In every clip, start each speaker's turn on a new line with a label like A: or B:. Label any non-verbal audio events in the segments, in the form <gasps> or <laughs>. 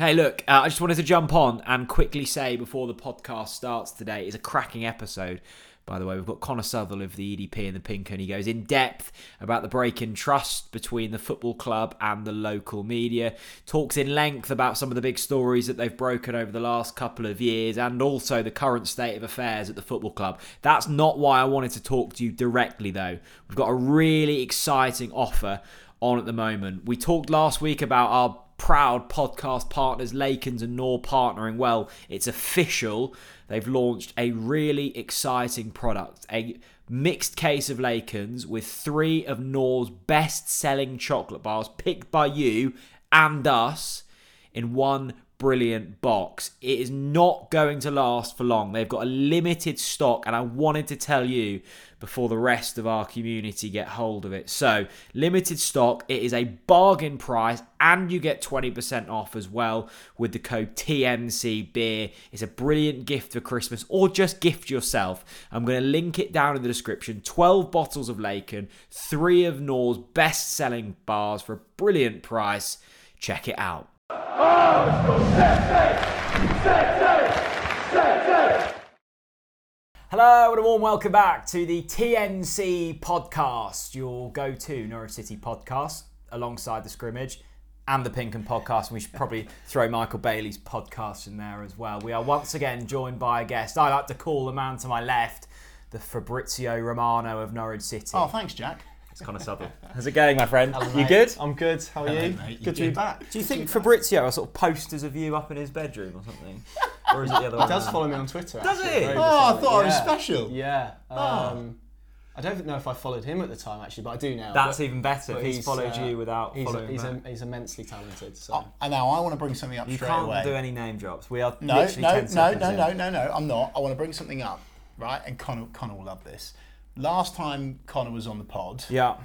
A: Hey, look, uh, I just wanted to jump on and quickly say before the podcast starts today is a cracking episode. By the way, we've got Connor Southwell of the EDP and the Pink, and he goes in depth about the break in trust between the football club and the local media. Talks in length about some of the big stories that they've broken over the last couple of years and also the current state of affairs at the football club. That's not why I wanted to talk to you directly, though. We've got a really exciting offer on at the moment. We talked last week about our proud podcast partners, Lacons and Nor, partnering. Well, it's official. They've launched a really exciting product, a mixed case of Lacons with three of Nor's best selling chocolate bars picked by you and us in one brilliant box. It is not going to last for long. They've got a limited stock, and I wanted to tell you before the rest of our community get hold of it. So, limited stock, it is a bargain price, and you get 20% off as well with the code TNC Beer. It's a brilliant gift for Christmas, or just gift yourself. I'm going to link it down in the description 12 bottles of Lacon, three of Nor's best selling bars for a brilliant price. Check it out. Hello and a warm welcome back to the TNC podcast, your go to Norwich City podcast alongside the scrimmage and the Pink Un podcast. And we should probably <laughs> throw Michael Bailey's podcast in there as well. We are once again joined by a guest. I like to call the man to my left the Fabrizio Romano of Norwich City.
B: Oh, thanks, Jack.
A: It's Connor Southwell. How's it going, my friend?
B: Hello,
A: you
B: mate.
A: good?
B: I'm good. How are
C: Hello,
B: you?
C: mate. You
B: Good to be back.
A: Do you think Fabrizio are sort of posters of you up in his bedroom or something? Or is it the other way
B: He does follow me on Twitter.
A: Does he?
C: Oh, I
B: bizarrely.
C: thought I was special.
B: Yeah.
C: Oh.
B: Um, I don't know if I followed him at the time actually, but I do now.
A: That's
B: but,
A: even better.
B: but
A: if He's, followed
B: uh,
A: you without
B: He's,
A: following
B: he's, a, he's immensely talented. So.
C: Oh, and now I want to bring something up
A: You
C: straight
A: can't do any name drops. We are
C: no,
A: literally
C: no,
A: 10
C: no,
A: seconds
C: no,
A: in.
C: no, no, no. I'm not. I want to bring something up, right? And Connor, Connor will love this. Last time Connor was on the pod,
A: Yeah.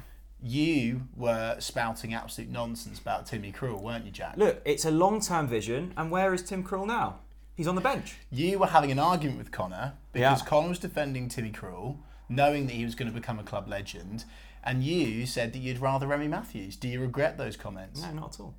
C: you were spouting absolute nonsense about Timmy Krul, weren't you, Jack?
A: Look, it's a long-term vision, and where is Tim Krul now? He's on the bench.
C: You were having an argument with Connor because
A: Yeah.
C: Connor was defending Timmy Krul, knowing that he was going to become a club legend, and you said that you'd rather Remi Matthews. Do you regret those comments?
A: No, not at all.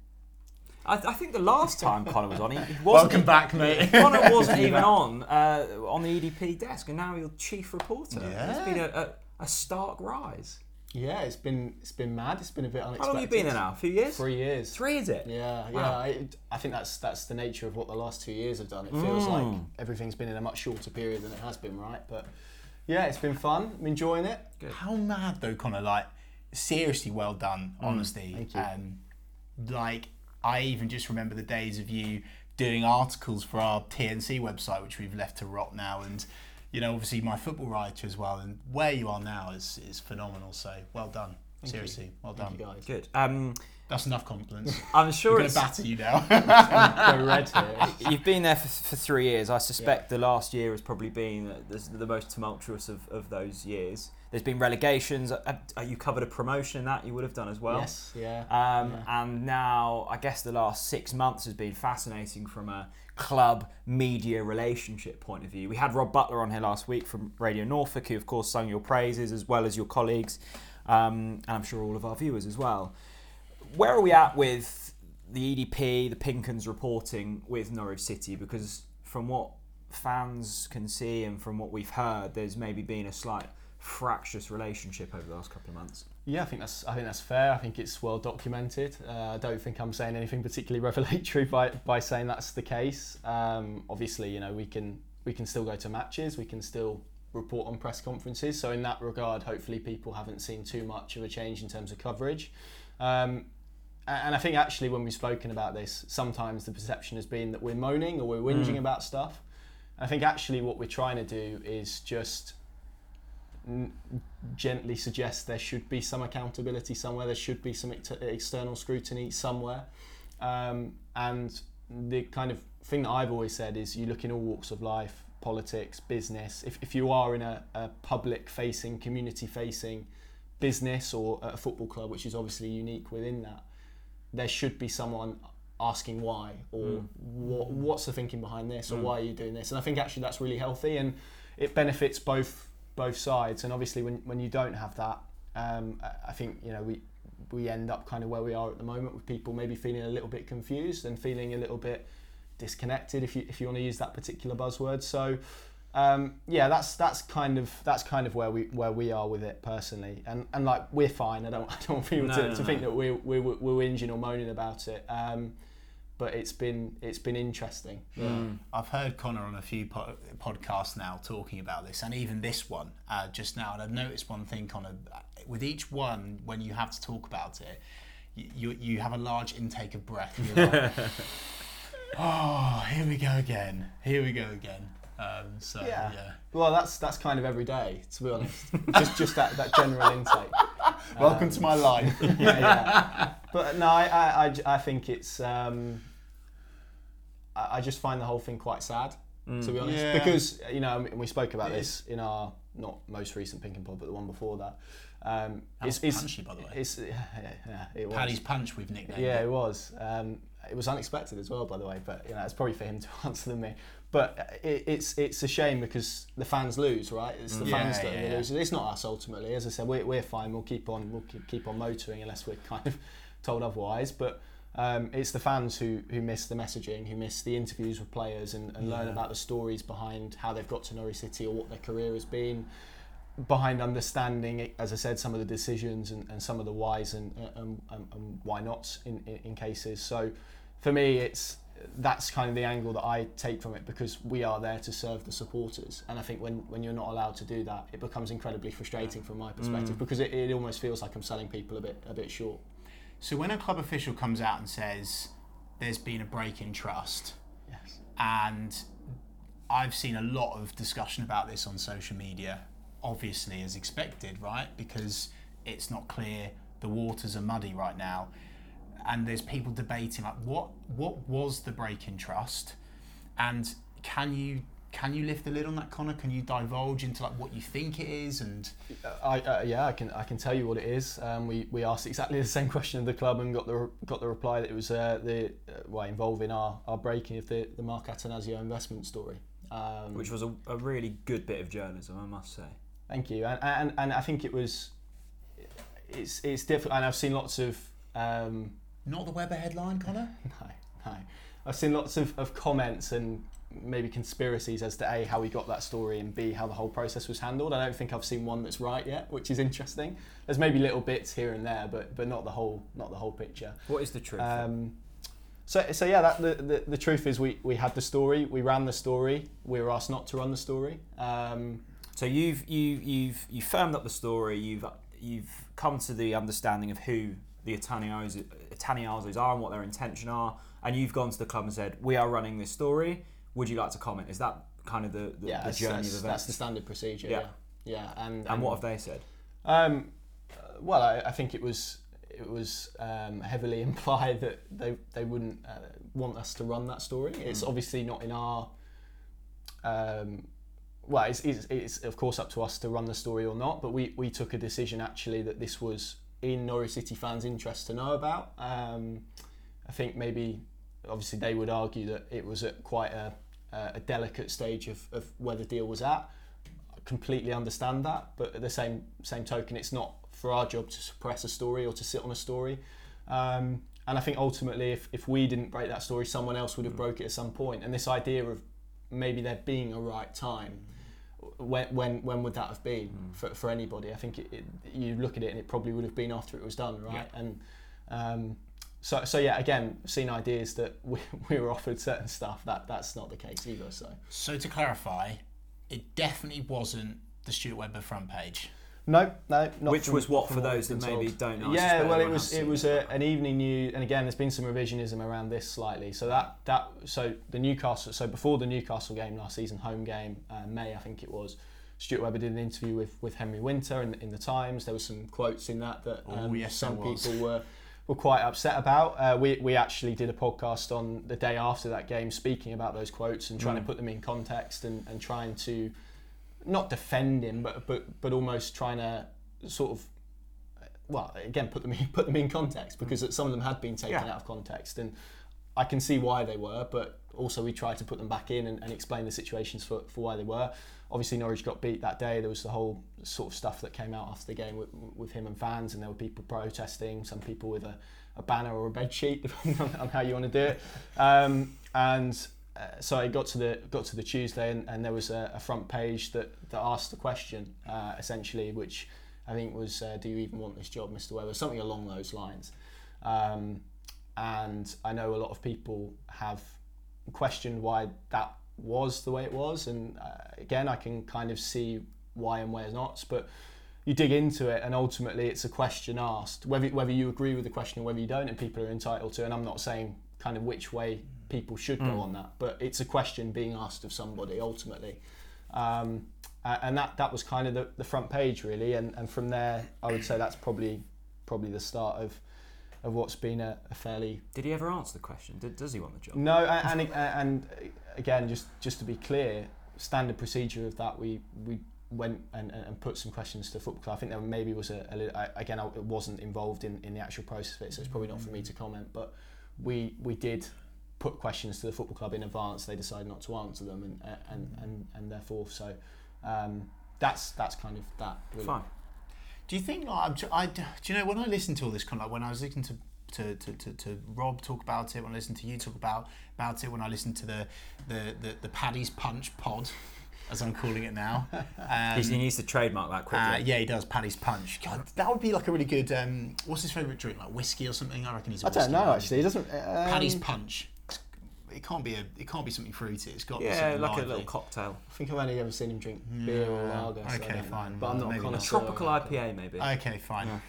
A: I, I think the last time Connor was on, he, he <laughs> wasn't.
C: Welcome back, mate. <laughs>
A: Connor wasn't even on uh, on the EDP desk, and now you're chief reporter.
C: Yeah.
A: It's been a, a, a stark rise.
B: yeah, it's been it's been mad. It's been a bit unexpected.
A: How long have you been there now? A few years?
B: Three years.
A: Three, is it?
B: Yeah,
A: Wow.
B: yeah. I, I think that's that's the nature of what the last two years have done. It feels
A: Mm.
B: like everything's been in a much shorter period than it has been, right? But yeah, it's been fun. I'm enjoying it.
C: How mad though, Connor? Like, seriously, well done, honestly.
B: thank you.
C: Um, like, I even just remember the days of you doing articles for our TNC website, which we've left to rot now, and you know, obviously my football writer as well. And where you are now is is phenomenal. So well done. seriously, well done.
B: Thank you guys.
A: Good. Um,
C: That's enough compliments. <laughs>
A: I'm sure
C: We're
A: sure
C: going to batter you now. <laughs>
B: Go red here. <laughs>
A: you've been there for, for three years. I suspect the last year has probably been the, the most tumultuous of, of those years. There's been relegations. Uh, uh, you covered a promotion in that you would have done as well.
B: yes, yeah.
A: Um,
B: Yeah.
A: And now, I guess the last six months has been fascinating from a club media relationship point of view. We had Rob Butler on here last week from Radio Norfolk, who, of course, sung your praises as well as your colleagues, um, and I'm sure all of our viewers as well. Where are we at with the EDP, the Pink Un's reporting with Norwich City? Because from what fans can see and from what we've heard, there's maybe been a slight fractious relationship over the last couple of months.
B: Yeah, I think that's I think that's fair. I think it's well documented. Uh, I don't think I'm saying anything particularly <laughs> revelatory by, by saying that's the case. Um, obviously, you know we can we can still go to matches. We can still report on press conferences. So in that regard, hopefully people haven't seen too much of a change in terms of coverage. Um, and I think actually when we've spoken about this, sometimes the perception has been that we're moaning or we're whinging about stuff. I think actually what we're trying to do is just n- gently suggest there should be some accountability somewhere. There should be some ex- external scrutiny somewhere. Um, and the kind of thing that I've always said is you look in all walks of life, politics, business. If, if you are in a, a public facing, community facing business or a football club, which is obviously unique within that, there should be someone asking why or what, what's the thinking behind this or why are you doing this and I think actually that's really healthy and it benefits both both sides and obviously when, when you don't have that um, I- think you know we we end up kind of where we are at the moment with people maybe feeling a little bit confused and feeling a little bit disconnected if you if you want to use that particular buzzword. So um, yeah that's that's kind of that's kind of where we where we are with it personally. And and like we're fine. I don't <laughs> I don't want people
A: No,
B: to,
A: no,
B: to
A: no.
B: think that we're, we're we're whinging or moaning about it. Um, but it's been it's been interesting
A: Mm.
C: I've heard Connor on a few po- podcasts now talking about this, and even this one uh, just now. And I've noticed one thing, Connor. With each one, when you have to talk about it, you you, you have a large intake of breath. You're like, <laughs> oh, here we go again. Here we go again. Um, so
B: Yeah.
C: yeah.
B: well that's that's kind of every day to be honest just just that, that general intake <laughs>
C: Welcome to my life. <laughs>
B: yeah, yeah. But no, I, I, I think it's. Um, I I just find the whole thing quite sad, to be honest,
C: Yeah.
B: because you know we spoke about
C: It
B: this in our not most recent Pink Un Pod, but the one before that. Um,
C: That was punchy, by the way.
B: It's, <laughs> yeah, yeah, it was.
C: Paddy's punch we've nicknamed.
B: Yeah,
C: it.
B: it was. Um, it was unexpected as well, by the way. But you know, it's probably for him to <laughs> answer than me. But it, it's it's a shame because the fans lose, right? It's the
C: Mm.
B: fans that
C: yeah, yeah.
B: lose. It's not us ultimately. As I said, we're, we're fine. We'll keep on. We'll keep, keep on motoring unless we're kind of told otherwise. But um, it's the fans who who miss the messaging, who miss the interviews with players, and, and learn about the stories behind how they've got to Norwich City or what their career has been behind understanding, as I said, some of the decisions and, and some of the whys and, and, and, and why nots in, in, in cases. So for me, it's that's kind of the angle that I take from it because we are there to serve the supporters. And I think when, when you're not allowed to do that, it becomes incredibly frustrating from my perspective because it, it almost feels like I'm selling people a bit a bit short.
C: So when a club official comes out and says there's been a break in trust,
B: Yes.
C: and I've seen a lot of discussion about this on social media, obviously as expected, right? Because it's not clear, the waters are muddy right now, and there's people debating like what what was the break in trust, and can you can you lift the lid on that, Connor? Can you divulge into like what you think it is and
B: I, uh, yeah, I can I can tell you what it is. Um, we, we asked exactly <laughs> the same question of the club and got the got the reply that it was uh, the uh, well involving our, our breaking of the the Mark Attanasio investment story. Um,
A: Which was a, a really good bit of journalism, I must say.
B: Thank you, and, and and I think it was it's it's difficult, and I've seen lots of um,
C: not the Webber headline, Connor? <laughs>
B: no no I've seen lots of, of comments and maybe conspiracies as to a how we got that story and b how the whole process was handled. I don't think I've seen one that's right yet, which is interesting. There's maybe little bits here and there, but but not the whole not the whole picture.
A: What is the truth?
B: Um, so, so yeah, that, the, the, the truth is we, we had the story, we ran the story, we were asked not to run the story. Um,
A: so you've you you've you firmed up the story. You've you've come to the understanding of who the Attanasios are and what their intention are, and you've gone to the club and said, "We are running this story. Would you like to comment?" Is that kind of the, the,
B: yeah,
A: the journey
B: that's,
A: of
B: that's the standard procedure.
A: Yeah.
B: Yeah, yeah, and
A: and what have they said?
B: Um, well, I, I think it was it was um, heavily <laughs> implied that they they wouldn't uh, want us to run that story. It's obviously not in our. Um, well, it's, it's, it's of course up to us to run the story or not, but we, we took a decision actually that this was in Norwich City fans' interest to know about. Um, I think maybe, obviously, they would argue that it was at quite a, a delicate stage of, of where the deal was at. I completely understand that, but at the same same token, it's not for our job to suppress a story or to sit on a story. Um, and I think ultimately, if, if we didn't break that story, someone else would have broke it at some point. And this idea of maybe there being a right time, when when, when would that have been for, for anybody? I think it, it, you look at it and it probably would have been after it was done, right? And um, so so yeah, again, seen ideas that <laughs> we, we were offered certain stuff. That that's not the case either. So.
C: So to clarify, it definitely wasn't the Stuart Webber front page.
B: No, no, not
A: Which
B: from-
A: was what for those that
B: been
A: maybe
B: told.
A: don't know.
B: Yeah, well, it was it was a, an evening news, and again, there's been some revisionism around this slightly. So that that so the Newcastle, so before the Newcastle game last season, home game, uh, May I think it was. Stuart Webber did an interview with, with Henry Winter in, in the Times. There were some quotes in that that
C: Oh,
B: um,
C: yes,
B: some people were were quite upset about. Uh, we, we actually did a podcast on the day after that game speaking about those quotes and trying
A: Mm.
B: to put them in context and, and trying to not defend him, but, but but almost trying to sort of well again put them in, <laughs> put them in context because some of them had been taken
A: Yeah.
B: out of context and I can see why they were, but also we tried to put them back in and, and explain the situations for, for why they were. Obviously, Norwich got beat that day. There was the whole sort of stuff that came out after the game with, with him and fans, and there were people protesting. Some people with a, a banner or a bed sheet, <laughs> depending on, on how you want to do it. Um, and uh, so it got to the got to the Tuesday, and, and there was a, a front page that, that asked the question uh, essentially, which I think was, uh, "Do you even want this job, Mr. Webber?" Something along those lines. Um, and I know a lot of people have questioned why that was the way it was, and uh, again, I can kind of see why and where not, but you dig into it and ultimately it's a question asked whether, whether you agree with the question or whether you don't and people are entitled to and i'm not saying kind of which way people should go on that but it's a question being asked of somebody ultimately. Um, and that, that was kind of the, the front page really. And, and from there i would say that's probably probably the start of of what's been a, a fairly
A: Did he ever answer the question? Did, does he want the job?
B: no, and, and and again, just just to be clear, standard procedure of that, we we went and, and put some questions to football club. I think there maybe was a, a little, I- again, I wasn't involved in, in the actual process of it, so it's probably not for me to comment. But we we did put questions to the football club in advance. They decided not to answer them, and and and, and therefore, so um, that's that's kind of that. Really.
A: Fine.
C: Do you think like I'm, I do you know when I listen to all this kind of like when I was listening to to, to, to, to Rob talk about it when I listen to you talk about about it when I listen to the the the, the Paddy's Punch pod as I'm calling it now. <laughs> Um,
A: he needs to trademark that quickly.
C: uh, yeah, he does. Paddy's Punch. God, that would be like a really good. Um, what's his favourite drink? Like whiskey or something? I reckon he's. A
B: I don't
C: whiskey
B: know
C: man.
B: actually. He doesn't. Um,
C: Paddy's Punch. It can't be a. It can't be something fruity. It's got.
A: yeah,
C: something
A: like a little cocktail.
B: I think I've only ever seen him drink beer or lager. so
C: Okay,
B: don't
C: fine.
B: But I'm not a
C: Maybe not.
B: connoisseur.
A: Tropical IPA, maybe.
C: Okay, fine.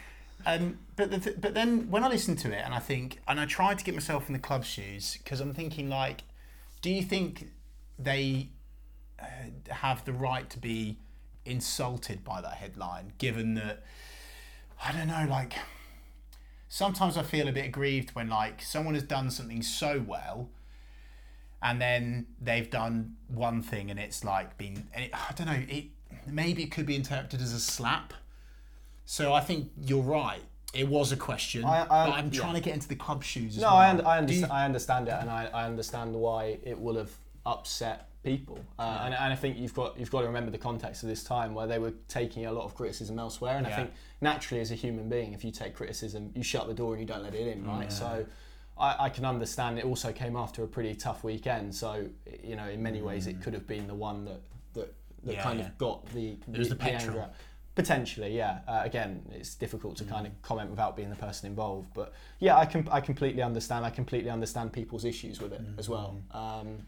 C: Um, but the th- but then when I listen to it and I think and I try to get myself in the club shoes because I'm thinking like, do you think they uh, have the right to be insulted by that headline? Given that I don't know, like sometimes I feel a bit aggrieved when like someone has done something so well. And then they've done one thing, and it's like been. I don't know. It maybe it could be interpreted as a slap. So I think you're right. It was a question,
B: I- I-
C: but I'm
B: yeah.
C: trying to get into the club shoes. As
B: No,
C: well.
B: I, I,
C: you-
B: understand, I understand it, and I, I understand why it will have upset people. Uh, and, and I think you've got you've got to remember the context of this time where they were taking a lot of criticism elsewhere. And I think naturally, as a human being, if you take criticism, you shut the door and you don't let it in, right? So. I, I can understand it also came after a pretty tough weekend, so you know in many ways it could have been the one that that, that
C: Mm. Yeah,
B: kind
C: yeah.
B: of got the
C: It was the
B: anger
C: petrol.
B: Out. Potentially, yeah. Uh, again, it's difficult to kind of comment without being the person involved, but yeah, I can I completely understand. I completely understand people's issues with it as well. Um,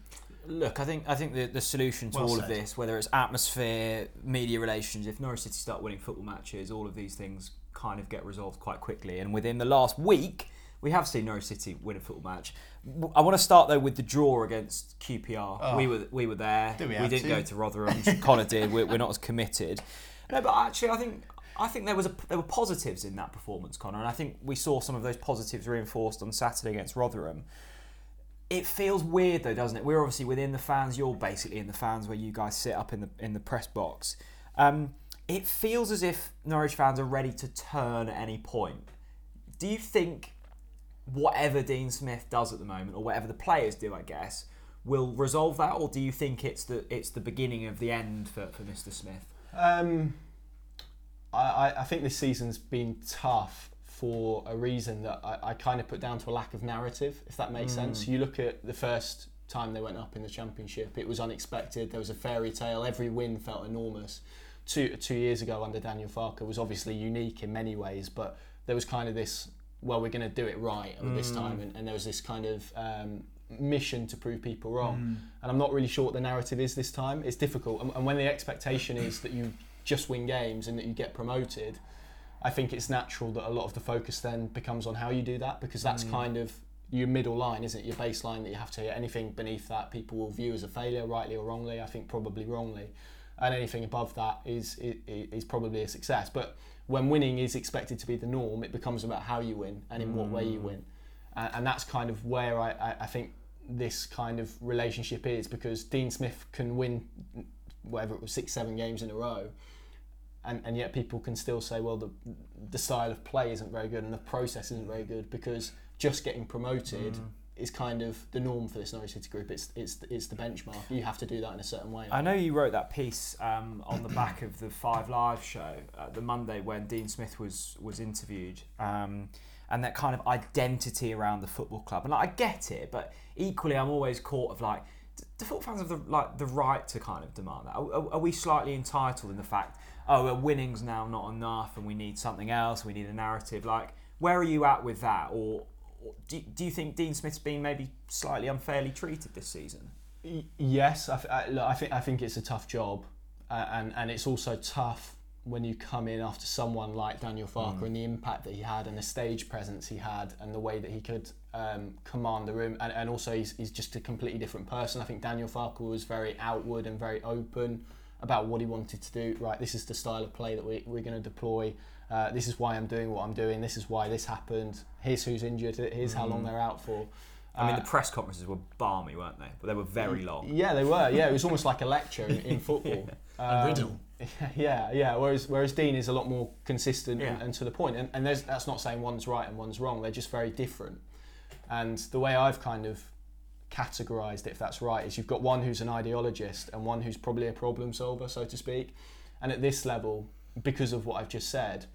A: Look, I think I think the, the solution to
C: Well
A: all of this, whether it's atmosphere, media relations, if Norwich City start winning football matches, all of these things kind of get resolved quite quickly. And within the last week, we have seen Norwich City win a football match. I want to start though with the draw against QPR.
C: Oh.
A: We were we were there.
C: Did we
A: we didn't
C: to?
A: go to Rotherham. Connor did. We're, we're not as committed. No, but actually, I think I think there was a, there were positives in that performance, Connor, and I think we saw some of those positives reinforced on Saturday against Rotherham it feels weird though, doesn't it? We're obviously within the fans. You're basically in the fans where you guys sit up in the in the press box. Um, it feels as if Norwich fans are ready to turn at any point. Do you think whatever Dean Smith does at the moment, or whatever the players do, I guess, will resolve that, or do you think it's the it's the beginning of the end for, for Mr. Smith?
B: Um, I, I- think this season's been tough for a reason that I, I kind of put down to a lack of narrative, if that makes sense. You look at the first time they went up in the championship, it was unexpected. There was a fairy tale. Every win felt enormous. Two two years ago under Daniel Farke was obviously unique in many ways, but there was kind of this. Well, we're going to do it right at this time, and, and there was this kind of um, mission to prove people wrong. Hmm. And I'm not really sure what the narrative is this time. It's difficult, and, and when the expectation is that you just win games and that you get promoted, I think it's natural that a lot of the focus then becomes on how you do that because that's hmm. kind of your middle line, isn't it? Your baseline that you have to hit. Anything beneath that, people will view as a failure, rightly or wrongly. I think probably wrongly, and anything above that is is, is probably a success. But when winning is expected to be the norm, it becomes about how you win and in what way you hmm. win, and, and that's kind of where I, I, I think this kind of relationship is because Dean Smith can win whatever it was six seven games in a row and, and yet people can still say, well, the the style of play isn't very good and the process isn't very good because just getting promoted is kind of the norm for this Norwich City group. It's it's it's the benchmark. You have to do that in a certain way.
A: I know you wrote that piece um, on the back of the Five Live show uh, the Monday when Dean Smith was was interviewed, um, and that kind of identity around the football club. And like, I get it, but equally, I'm always caught of like, do football fans have the like the right to kind of demand that? Are, are, we slightly entitled in the fact, oh, winning's now not enough, and we need something else, we need a narrative? Like, where are you at with that, or? or Do, do you think Dean Smith's been maybe slightly unfairly treated this season?
B: Yes, I, I, look, I think I think it's a tough job, uh, and and it's also tough when you come in after someone like Daniel Farke and the impact that he had and the stage presence he had and the way that he could um, command the room and, and also he's, he's just a completely different person. I think Daniel Farke was very outward and very open about what he wanted to do. Right, this is the style of play that we, we're going to deploy. Uh, this is why I'm doing what I'm doing. This is why this happened. Here's who's injured. Here's how long they're out for.
A: I mean,
B: Uh,
A: the press conferences were balmy, weren't they? But they were very long.
B: yeah, they were. Yeah, it was almost like a lecture in, in football. <laughs>
C: A um, riddle. <laughs>
B: Yeah, yeah. Whereas whereas Dean is a lot more consistent and,
A: Yeah.
B: and to the point. And, and there's, that's not saying one's right and one's wrong. They're just very different. And the way I've kind of categorized it, if that's right, is you've got one who's an ideologist and one who's probably a problem solver, so to speak. And at this level, because of what I've just said,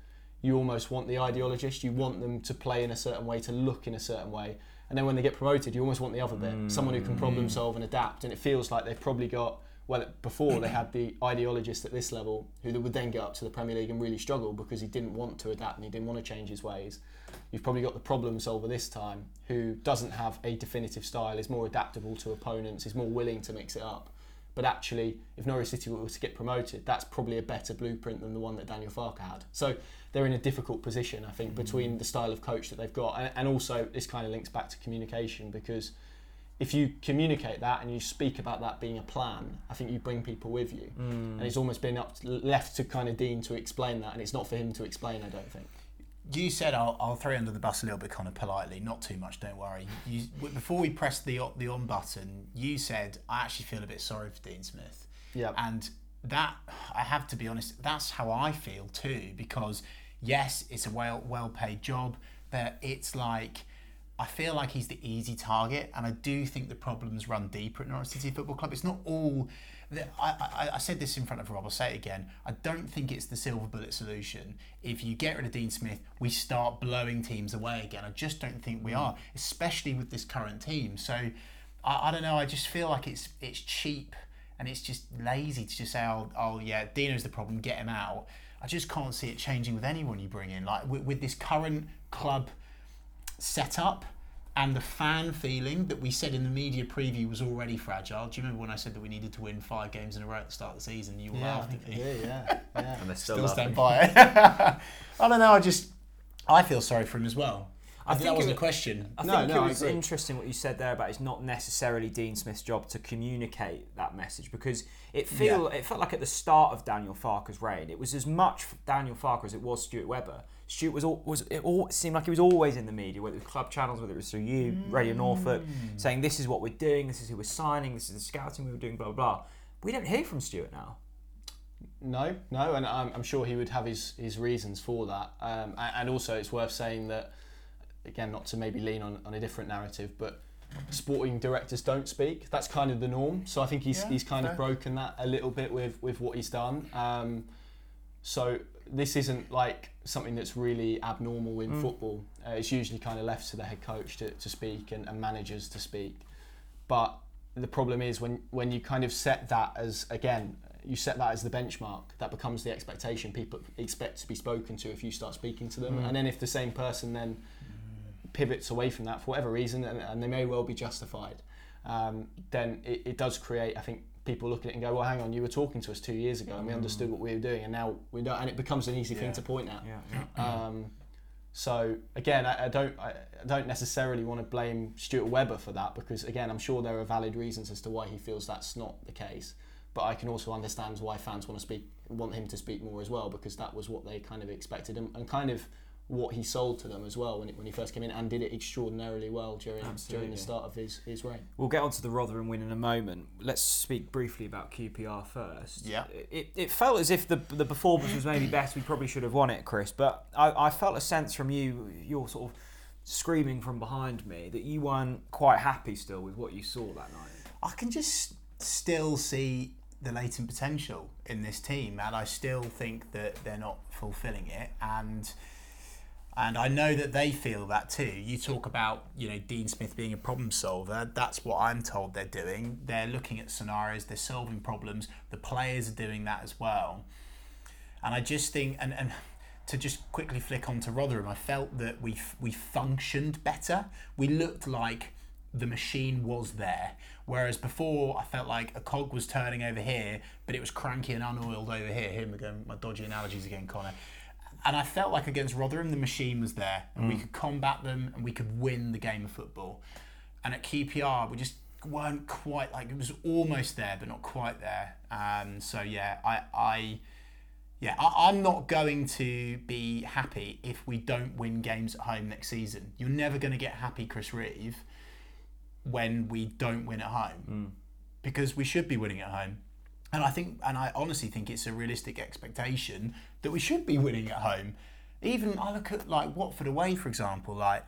B: you almost want the ideologist. You want them to play in a certain way, to look in a certain way. And then when they get promoted, you almost want the other bit, someone who can problem mm. solve and adapt. And it feels like they've probably got well before they had <clears throat> the ideologist at this level who would then get up to the Premier League and really struggle because he didn't want to adapt and he didn't want to change his ways. You've probably got the problem solver this time who doesn't have a definitive style, is more adaptable to opponents, is more willing to mix it up. But actually, if Norwich City were to get promoted, that's probably a better blueprint than the one that Daniel Farke had. So they're in a difficult position, I think, between mm. the style of coach that they've got, and, and also this kind of links back to communication because if you communicate that and you speak about that being a plan, I think you bring people with you. Hmm. And it's almost been up left to kind of Dean to explain that, and it's not for him to explain. I don't think.
C: You said I'll, I'll throw you under the bus a little bit, kind of politely, not too much. Don't worry. You, before we pressed the the on button, you said I actually feel a bit sorry for Dean Smith.
B: Yeah.
C: And that I have to be honest, that's how I feel too. Because yes, it's a well well paid job, but it's like I feel like he's the easy target, and I do think the problems run deeper at Norwich City Football Club. It's not all. I, I, I said this in front of Rob. I'll say it again. I don't think it's the silver bullet solution. If you get rid of Dean Smith, we start blowing teams away again. I just don't think we are, especially with this current team. So I, I don't know. I just feel like it's it's cheap and it's just lazy to just say, oh, oh yeah, Dino's the problem. Get him out. I just can't see it changing with anyone you bring in. Like with, with this current club setup and the fan feeling that we said in the media preview was already fragile. Do you remember when I said that we needed to win five games in a row at the start of the season? You were
B: Yeah, I
C: laughing
B: think
C: at me.
B: I do, yeah, <laughs> yeah.
A: And they're still,
C: Still stand by it. <laughs> I don't know. I just I feel sorry for him as well. I, think that
A: think
C: wasn't
A: it-
C: a question.
A: I
B: No,
A: think
B: no,
A: it was interesting what you said there about it's not necessarily Dean Smith's job to communicate that message because it feel it felt like at the start of Daniel Farke's reign it was as much Daniel Farke as it was Stuart Webber. Stuart was all, was it all it seemed like he was always in the media, whether it was club channels, whether it was through you, Radio Norfolk, saying this is what we're doing, this is who we're signing, this is the scouting we were doing, blah blah blah. We don't hear from Stuart now.
B: No, no, and I'm, I'm sure he would have his, his reasons for that. Um, and also, it's worth saying that, again, not to maybe lean on, on a different narrative, but sporting directors don't speak. That's kind of the norm. So I think he's,
C: Yeah,
B: he's kind
C: fair.
B: of broken that a little bit with, with what he's done. Um, so this isn't like something that's really abnormal in football. Uh, it's usually kind of left to the head coach to, to speak and, and managers to speak. But the problem is when when you kind of set that as again you set that as the benchmark that becomes the expectation people expect to be spoken to if you start speaking to them and then if the same person then pivots away from that for whatever reason and, and they may well be justified um, then it, it does create I think people look at it and go well hang on you were talking to us two years ago and we understood what we were doing and now we don't and it becomes an easy thing to point at
A: Yeah, yeah.
B: um, so again, I, I don't I, I don't necessarily want to blame Stuart Webber for that because again, I'm sure there are valid reasons as to why he feels that's not the case. But I can also understand why fans want to speak, want him to speak more as well because that was what they kind of expected and, and kind of what he sold to them as well when, it, when he first came in and did it extraordinarily well during during the start of his, his reign.
A: We'll get onto the Rotherham win in a moment. Let's speak briefly about QPR first.
C: Yeah.
A: It, it felt as if the the performance was maybe best. We probably should have won it, Chris. But I, I felt a sense from you, your sort of screaming from behind me that you weren't quite happy still with what you saw that night.
C: I can just still see the latent potential in this team, and I still think that they're not fulfilling it. And and I know that they feel that too. You talk about you know Dean Smith being a problem solver. That's what I'm told they're doing. They're looking at scenarios. They're solving problems. The players are doing that as well. And I just think and and to just quickly flick on to Rotherham, I felt that we we functioned better. We looked like the machine was there. Whereas before, I felt like a cog was turning over here, but it was cranky and unoiled over here. Here we go, my dodgy analogies again, Connor. And I felt like against Rotherham, the machine was there, and we could combat them, and we could win the game of football. And at QPR, we just weren't quite like it was almost there, but not quite there. Um, so yeah, I, I yeah, I, I'm not going to be happy if we don't win games at home next season. You're never going to get happy, Chris Reeve, when we don't win at home, because we should be winning at home. And I think, and I honestly think it's a realistic expectation that we should be winning at home. Even I look at like Watford away, for example, like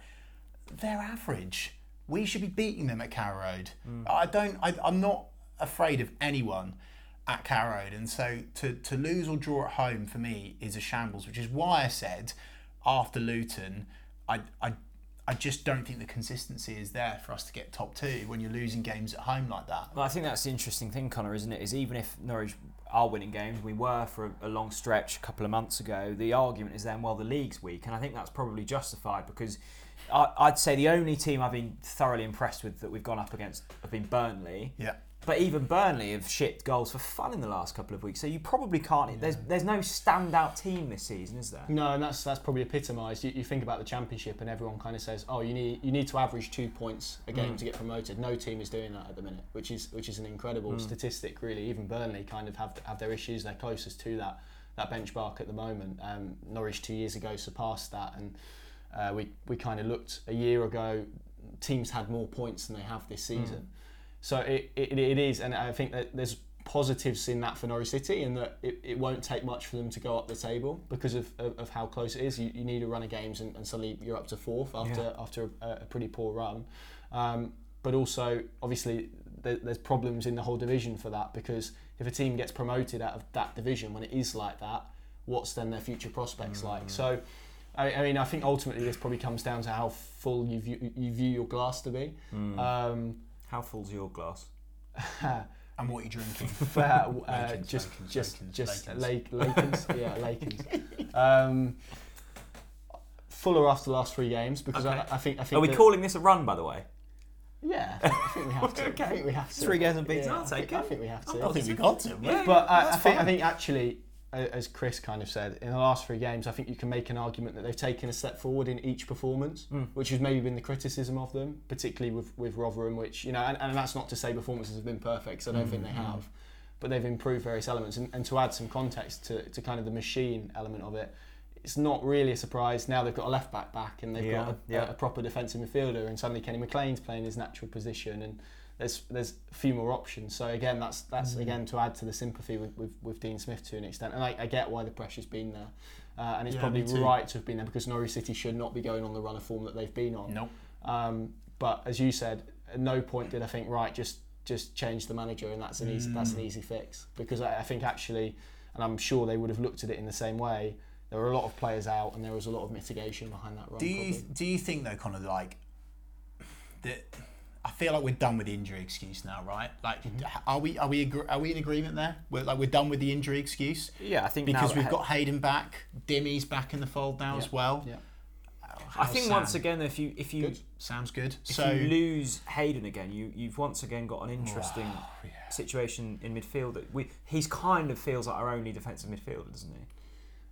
C: they're average. We should be beating them at Carrow Road. Hmm. I don't. I, I'm not afraid of anyone at Carrow Road, and so to to lose or draw at home for me is a shambles. Which is why I said after Luton, I I. I just don't think the consistency is there for us to get top two when you're losing games at home like that.
A: Well, I think that's the interesting thing, Connor, isn't it? Is even if Norwich are winning games, we were for a, a long stretch a couple of months ago. The argument is then, well, the league's weak, and I think that's probably justified because I, I'd say the only team I've been thoroughly impressed with that we've gone up against have been Burnley.
C: Yeah.
A: But even Burnley have shipped goals for fun in the last couple of weeks, so you probably can't. There's there's no standout team this season, is there?
B: No, and that's that's probably epitomised. You, you think about the championship, and everyone kind of says, "Oh, you need you need to average two points a game to get promoted." No team is doing that at the minute, which is which is an incredible statistic, really. Even Burnley kind of have have their issues. They're closest to that that benchmark at the moment. Um, Norwich two years ago surpassed that, and uh, we we kind of looked a year ago. Teams had more points than they have this season. So it, it, it is, and I think that there's positives in that for Norwich City, in that it, it won't take much for them to go up the table because of, of, of how close it is. You, you need a run of games, and, and suddenly you're up to fourth after after a, a pretty poor run. Um, but also, obviously, there, there's problems in the whole division for that because if a team gets promoted out of that division when it is like that, what's then their future prospects like? So. I, I mean, I think ultimately this probably comes down to how full you view, you view your glass to be. Um,
A: How full's your glass? <laughs>
C: And what are you're drinking. <laughs>
B: fair, uh,
C: Lacons,
B: just
C: Lacons,
B: just
C: Lacons,
B: just
C: Lacons.
B: Lake Lacons, <laughs> yeah, Lacons. Um, fuller after the last three games because I, I think I think
A: Are we
B: that-
A: calling this a run, by the way?
B: Yeah, I think, we have to.
A: Okay.
B: I think we have to.
A: Three games unbeaten,
B: Yeah,
A: I'll
B: I think,
A: take
B: I think we have
A: I'm
B: to.
C: I think we got to.
A: Yeah.
B: But I, I think I think actually, a- as Chris kind of said, in the last three games, I think you can make an argument that they've taken a step forward in each performance, hmm. which has maybe been the criticism of them, particularly with with Rotherham, which you know, and, and that's not to say performances have been perfect, 'cause I don't think they hmm. have, but they've improved various elements. And, and to add some context to, to kind of the machine element of it. It's not really a surprise now they've got a left back back and they've
A: Yeah,
B: got a,
A: yeah.
B: a, a proper defensive midfielder and suddenly Kenny McLean's playing his natural position and there's there's a few more options. So again, that's that's
A: Mm.
B: again to add to the sympathy with, with, with Dean Smith to an extent, and I, I get why the pressure's been there, uh, and it's
C: Yeah,
B: probably right to have been there because Norwich City should not be going on the run of form that they've been on.
C: Nope.
B: Um, but as you said, at no point did I think right just just change the manager and that's an easy that's
C: Mm.
B: an easy fix because I, I think actually, and I'm sure they would have looked at it in the same way. There were a lot of players out, and there was a lot of mitigation behind that run.
C: Do you
B: probably.
C: do you think though, Connor, like that? I feel like we're done with the injury excuse now, right? Like,
B: Mm-hmm.
C: are we are we are we in agreement there? We're like we're done with the injury excuse
A: Yeah, I think
C: because we've
A: that-
C: got Hayden back, Dimi's back in the fold now
B: Yeah.
C: as well.
B: Yeah.
A: I think once again, if you if you
B: Good.
C: Sam's good.
A: if
C: so
A: you lose Hayden again, you you've once again got an interesting
C: yeah.
A: situation in midfield. That we he's kind of feels like our only defensive midfielder, doesn't he?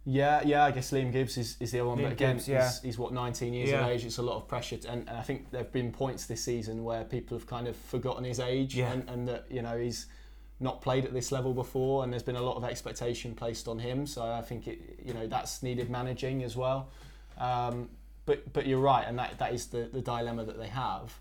B: Yeah, yeah. I guess Liam Gibbs is, is the other one,
A: Liam
B: but again,
A: Gibbs, yeah.
B: he's, he's what 19 years
A: Yeah.
B: of age. It's a lot of pressure, to, and, and I think there've been points this season where people have kind of forgotten his age,
A: Yeah.
B: and, and that you know he's not played at this level before, and there's been a lot of expectation placed on him. So I think it, you know, that's needed managing as well. Um, but but you're right, and that, that is the, the dilemma that they have.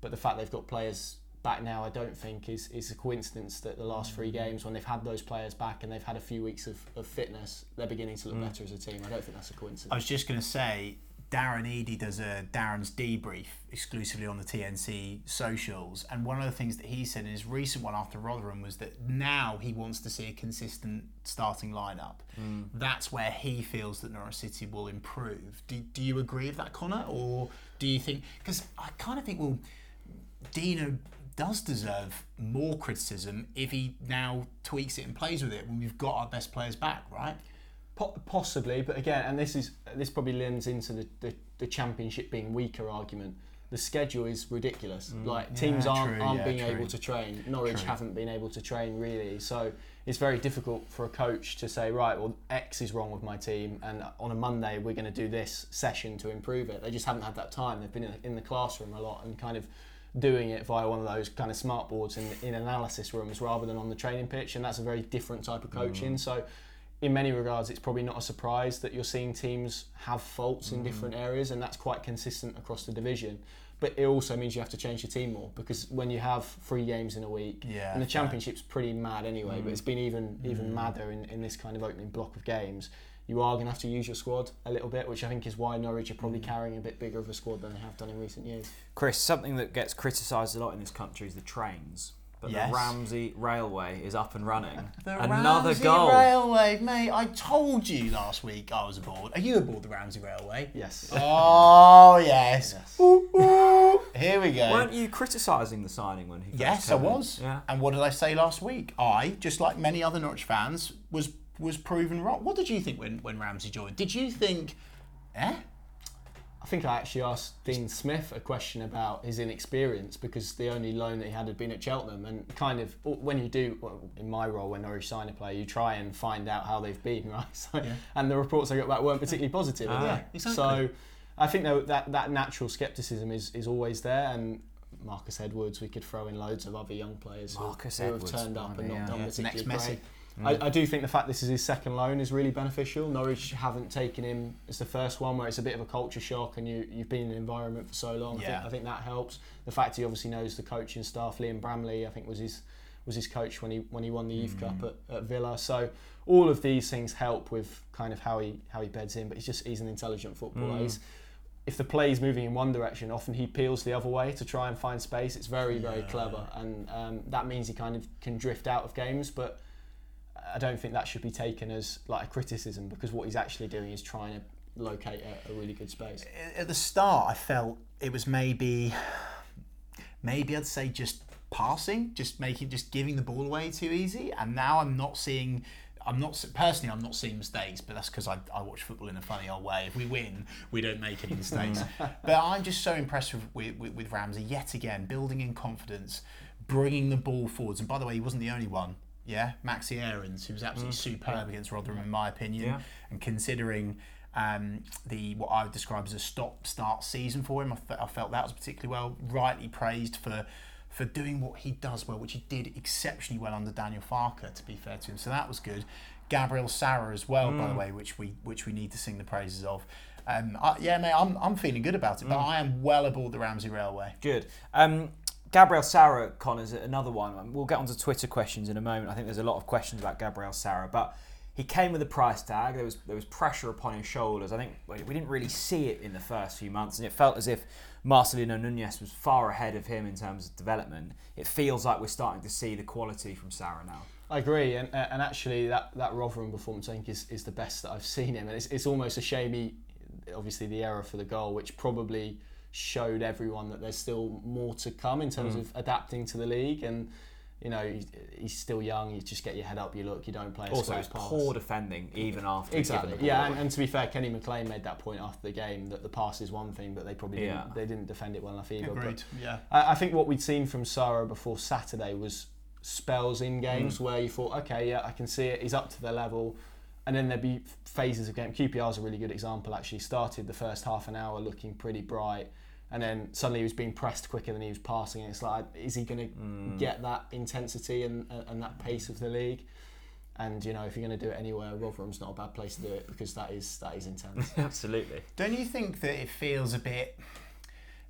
B: But the fact they've got players back now, I don't think is, is a coincidence that the last three games, when they've had those players back and they've had a few weeks of, of fitness, they're beginning to look better as a team. I don't think that's a coincidence.
C: I was just going to say, Darren Eady does a Darren's debrief exclusively on the TNC socials, and one of the things that he said in his recent one after Rotherham was that now he wants to see a consistent starting lineup. Mm. That's where he feels that Norwich City will improve. Do, do you agree with that, Connor, or do you think? Because I kind of think well, Dino does deserve more criticism if he now tweaks it and plays with it when we've got our best players back, right?
B: Possibly, but again, and this is this probably lends into the, the, the championship being weaker argument. The schedule is ridiculous. Mm. Like teams yeah, aren't, aren't yeah, being true. able to train. Norwich true. haven't been able to train really, so it's very difficult for a coach to say, right, well, X is wrong with my team, and on a Monday we're going to do this session to improve it. They just haven't had that time. They've been in, in the classroom a lot and kind of doing it via one of those kind of smart boards in, in analysis rooms rather than on the training pitch, and that's a very different type of coaching. Mm. So in many regards, it's probably not a surprise that you're seeing teams have faults in mm. different areas, and that's quite consistent across the division. But it also means you have to change your team more because when you have three games in a week, yeah, and the championship's pretty mad anyway, mm. but it's been even even mm. madder in, in this kind of opening block of games. You are going to have to use your squad a little bit, which I think is why Norwich are probably mm. carrying a bit bigger of a squad than they have done in recent years.
A: Chris, something that gets criticised a lot in this country is the trains but yes. the Ramsey Railway is up and running. <laughs>
C: The Another Ramsey goal. Railway, mate. I told you last week I was aboard. Are you aboard the Ramsey Railway?
B: Yes.
C: Oh yes. yes. Ooh, ooh. Here we go.
A: Weren't you criticising the signing when he?
C: Yes, I was. Yeah. And what did I say last week? I, just like many other Norwich fans, was was proven wrong. What did you think when when Ramsey joined? Did you think, eh?
B: I think I actually asked Dean Smith a question about his inexperience because the only loan that he had had been at Cheltenham, and kind of when you do, in my role when Norwich sign a player, you try and find out how they've been, <laughs> right? So, yeah. And the reports I got back weren't particularly positive. Ah, yeah, exactly. So I think that, that that natural scepticism is is always there, and Marcus Edwards, we could throw in loads of other young players Marcus who, who have turned up and not yeah. done yeah, particularly great. Mm. I, I, do think the fact this is his second loan is really beneficial. Norwich haven't taken him as the first one where it's a bit of a culture shock and you, you've been in the environment for so long. Yeah. I, think, I think that helps. The fact he obviously knows the coaching staff. Liam Bramley, I think, was his was his coach when he when he won the youth mm. cup at, at Villa. So all of these things help with kind of how he how he beds in. But he's just he's an intelligent footballer. Mm. He's, if the play is moving in one direction, often he peels the other way to try and find space. It's very, very yeah. clever, and um, that means he kind of can drift out of games. But I don't think that should be taken as like a criticism because what he's actually doing is trying to locate a, a really good space.
C: At the start, I felt it was maybe, maybe I'd say just passing, just making, just giving the ball away too easy. And now I'm not seeing. I'm not personally. I'm not seeing mistakes, but that's because I, I watch football in a funny old way. If we win, we don't make any mistakes. <laughs> but I'm just so impressed with, with, with Ramsey yet again, building in confidence, bringing the ball forwards. And by the way, he wasn't the only one yeah, Maxi Aarons, who was absolutely mm. superb against Rotherham, in my opinion. Yeah. And considering um, the what I would describe as a stop-start season for him, I, I felt that was particularly well. Rightly praised for for doing what he does well, which he did exceptionally well under Daniel Farke. To be fair to him, so that was good. Gabriel Sara as well, mm. by the mm. way, which we which we need to sing the praises of. Um, I, yeah, mate, I'm, I'm feeling good about it, but mm. I am well aboard the Ramsey Railway.
A: Good. Um, Gabriel Sara, Connors, another one. We'll get onto Twitter questions in a moment. I think there's a lot of questions about Gabriel Sara, but he came with a price tag. There was there was pressure upon his shoulders. I think we didn't really see it in the first few months, and it felt as if Marcelino Nunez was far ahead of him in terms of development. It feels like we're starting to see the quality from Sara now.
B: I agree, and, uh, and actually that, that Rotherham performance I think is, is the best that I've seen him, and it's, it's almost a shame he, obviously the error for the goal, which probably showed everyone that there's still more to come in terms mm. of adapting to the league. And you know he's still young. You just get your head up you look you don't play a
A: also it's poor defending even after
B: exactly. yeah and, and, to be fair Kenny McLean made that point after the game that the pass is one thing but they probably yeah. didn't, they didn't defend it well enough either.
C: Agreed. But
B: yeah. I, I think what we'd seen from Sara before Saturday was spells in games mm. where you thought okay yeah I can see it. He's up to their level. And then there'd be phases of game. QPR is a really good example actually. Started the first half an hour looking pretty bright and then suddenly he was being pressed quicker than he was passing. And it's like, is he going to mm. get that intensity and, and that pace of the league? And you know, if you're going to do it anywhere, Rotherham's not a bad place to do it because that is that is intense. <laughs>
A: Absolutely.
C: Don't you think that it feels a bit?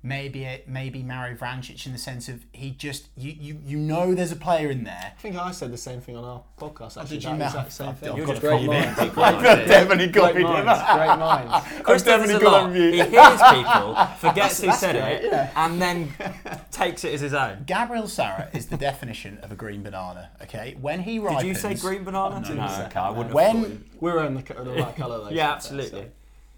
C: Maybe it, maybe Mario Vrancic in the sense of he just you you you know there's a player in there.
B: I think I said the same thing on our podcast. Oh, actually,
C: did you
B: that
C: know?
B: exact same
C: I've-
B: thing.
C: I've
A: You're
C: got
A: just
B: great minds.
C: that.
B: Great
C: I've definitely
B: Great
C: copied him.
B: minds. Great <laughs> minds.
A: Chris
C: definitely got on mute.
A: He hears people, <laughs> forgets who
B: that's
A: said
B: great,
A: it,
B: yeah.
A: and then takes it as his own.
C: Gabriel Sara is the definition of a green banana. Okay, when he ripens.
A: Did you say green banana?
C: Oh, no,
A: no,
C: no.
A: okay, I wouldn't have
C: When-
A: thought you-
B: We're on the, the right colour though. <laughs>
A: Yeah,
B: to be fair,
A: absolutely.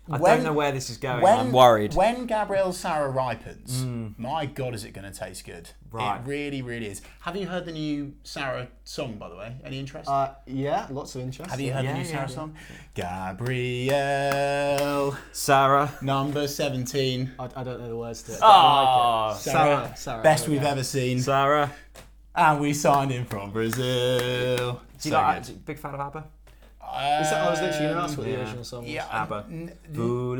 B: So.
A: I
C: When-
A: don't know where this is going.
C: When,
A: I'm worried.
C: When Gabriel Sara ripens, my God, is it going to taste good?
A: Right.
C: It really, really is. Have you heard the new Sara song, by the way? Any interest?
B: Uh, yeah, lots of interest.
C: Have you heard
A: yeah,
C: the new
A: yeah,
C: Sara
A: yeah.
C: song? Gabriel,
A: Sara.
C: number 17.
B: I, I don't know the words to it.
A: Oh,
B: but like it.
C: Sara,
B: Sara, Sara.
C: Best
B: we
C: we've ever seen.
A: Sara.
C: And we signed him from Brazil.
A: Do you
C: So
A: like,
C: good.
A: big fan of ABBA?
B: Is that- I was literally going to ask what the
A: Yeah.
B: original song was.
C: Yeah,
A: ABBA.
C: n-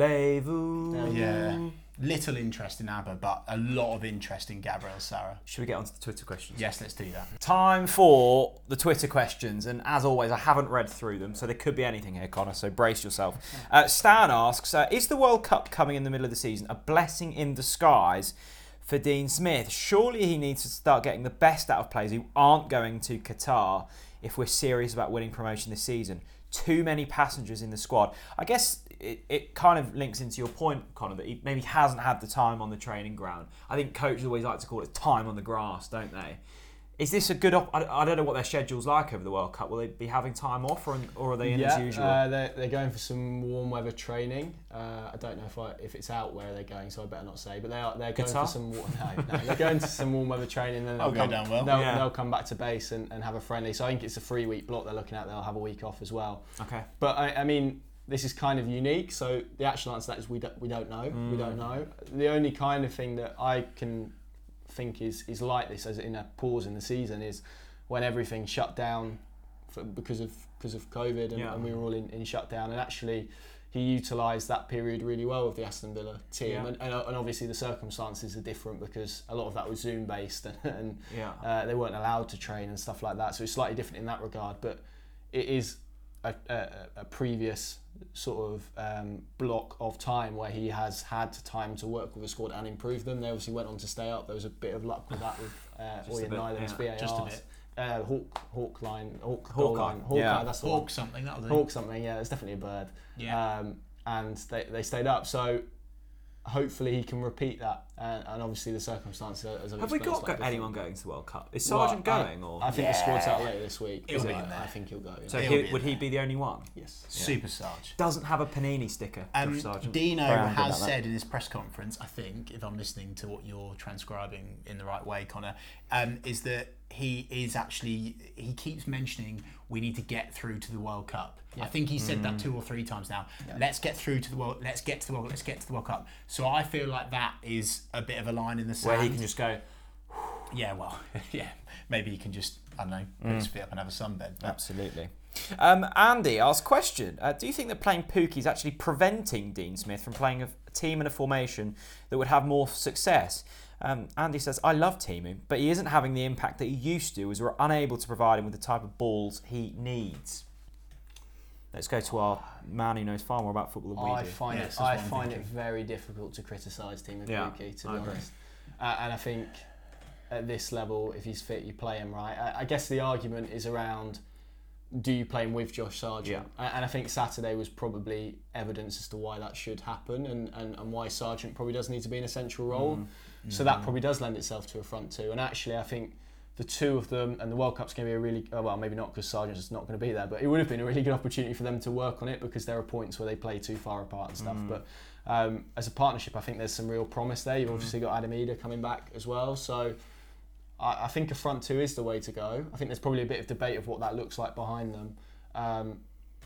A: Voulez-vous?
C: yeah. Little interest in ABBA, but a lot of interest in Gabriel Sara.
A: Should we get on to the Twitter questions?
C: Yes, let's do that.
A: Time for the Twitter questions, and as always, I haven't read through them, so there could be anything here, Connor. So brace yourself. <laughs> Uh, Stan asks: uh, Is the World Cup coming in the middle of the season a blessing in disguise for Dean Smith? Surely he needs to start getting the best out of players who aren't going to Qatar if we're serious about winning promotion this season. Too many passengers in the squad. I guess it, it kind of links into your point, Connor, that he maybe hasn't had the time on the training ground. I think coaches always like to call it time on the grass, don't they? Is this a good? Op- I, I don't know what their schedule's like over the World Cup. Will they be having time off, or, or are they in
B: yeah,
A: as usual?
B: Uh, they're, they're going for some warm weather training. Uh, I don't know if I, if it's out where they're going, so I better not say. But they are they're going
A: Qatar?
B: for some <laughs> no, no, they're going to some warm weather training. Then they'll
C: I'll go
B: come,
C: down well.
B: They'll,
A: Yeah.
B: they'll come back to base and, and have a friendly. So I think it's a three week block they're looking at. They'll have a week off as well.
A: okay.
B: But I, I mean, this is kind of unique. So the actual answer to that is we don't, we don't know. We don't know. The only kind of thing that I can think is is like this as in a pause in the season is when everything shut down for, because of because of COVID and,
A: Yeah.
B: and we were all in, in shutdown. And actually, he utilised that period really well with the Aston Villa team.
A: Yeah.
B: And, and, and obviously the circumstances are different because a lot of that was Zoom based <laughs> and, and
A: Yeah.
B: uh, they weren't allowed to train and stuff like that. So it's slightly different in that regard, but it is a, a, a previous sort of um, block of time where he has had time to work with the squad and improve them. They obviously went on to stay up. There was a bit of luck with that with uh,
A: Just a
B: Oyen
A: bit,
B: Nyland's
A: yeah,
B: VAR.
C: just a bit.
B: Uh, Hawk, Hawk line, Hawk,
A: Hawkeye,
B: goal line, Hawkeye,
A: yeah.
B: that's the
C: Hawk
B: one.
C: something, that was it.
B: Hawk something, yeah, it's definitely a bird.
C: Yeah.
B: Um, and they, they stayed up. So hopefully he can repeat that. And, and obviously the circumstances, as I've
A: Have we got go- anyone going to the World Cup? Is
B: Well,
A: Sargent
B: I-
A: going, or
B: I think the squad's out later this week.
C: He'll be
B: I,
C: in there.
B: I think he'll go. yeah.
A: so
C: He'll
A: he,
C: be in
A: would he be the only one?
B: yes.
C: Super Sarge.
A: Doesn't have a panini sticker.
C: Um,
A: Josh
C: Dino
A: Brown
C: has
A: that.
C: said in his press conference, I think, if I'm listening to what you're transcribing in the right way, Connor, um, is that he is actually he keeps mentioning we need to get through to the World Cup. I think he said
A: Mm.
C: that two or three times now. Let's get through to the world. Let's get to the world. Let's get to the World Cup. So I feel like that is a bit of a line in the sand.
A: where he can just go. <sighs>
C: yeah, well, <laughs> yeah, maybe he can just I don't know put
A: Mm.
C: his feet up and have a sunbed. But
A: Absolutely. Um, Andy asks question: uh, Do you think that playing Pukki is actually preventing Dean Smith from playing a a team and a formation that would have more success? Um, Andy says, "I love Teemu, but he isn't having the impact that he used to, as we're unable to provide him with the type of balls he needs." Let's go to our man who knows far more about football than we
B: I
A: do.
B: find
C: Yes,
B: it. I
C: what I'm
B: find it very difficult to criticise Teemu
A: Yeah,
B: Pukki, to be
A: agree.
B: honest. Uh, and I think at this level, if he's fit, you play him right. I, I guess the argument is around: Do you play him with Josh Sargent?
A: Yeah.
B: A- And I think Saturday was probably evidence as to why that should happen, and, and, and why Sargent probably does need to be in a central role. So that probably does lend itself to a front two. And actually, I think the two of them and the World Cup's going to be a really oh, well, maybe not because Sargent's not going to be there, but it would have been a really good opportunity for them to work on it because there are points where they play too far apart and stuff. But um, as a partnership, I think there's some real promise there. You've obviously got Adam Idah coming back as well, so. I, I think a front two is the way to go. I think there's probably a bit of debate of what that looks like behind them. Um,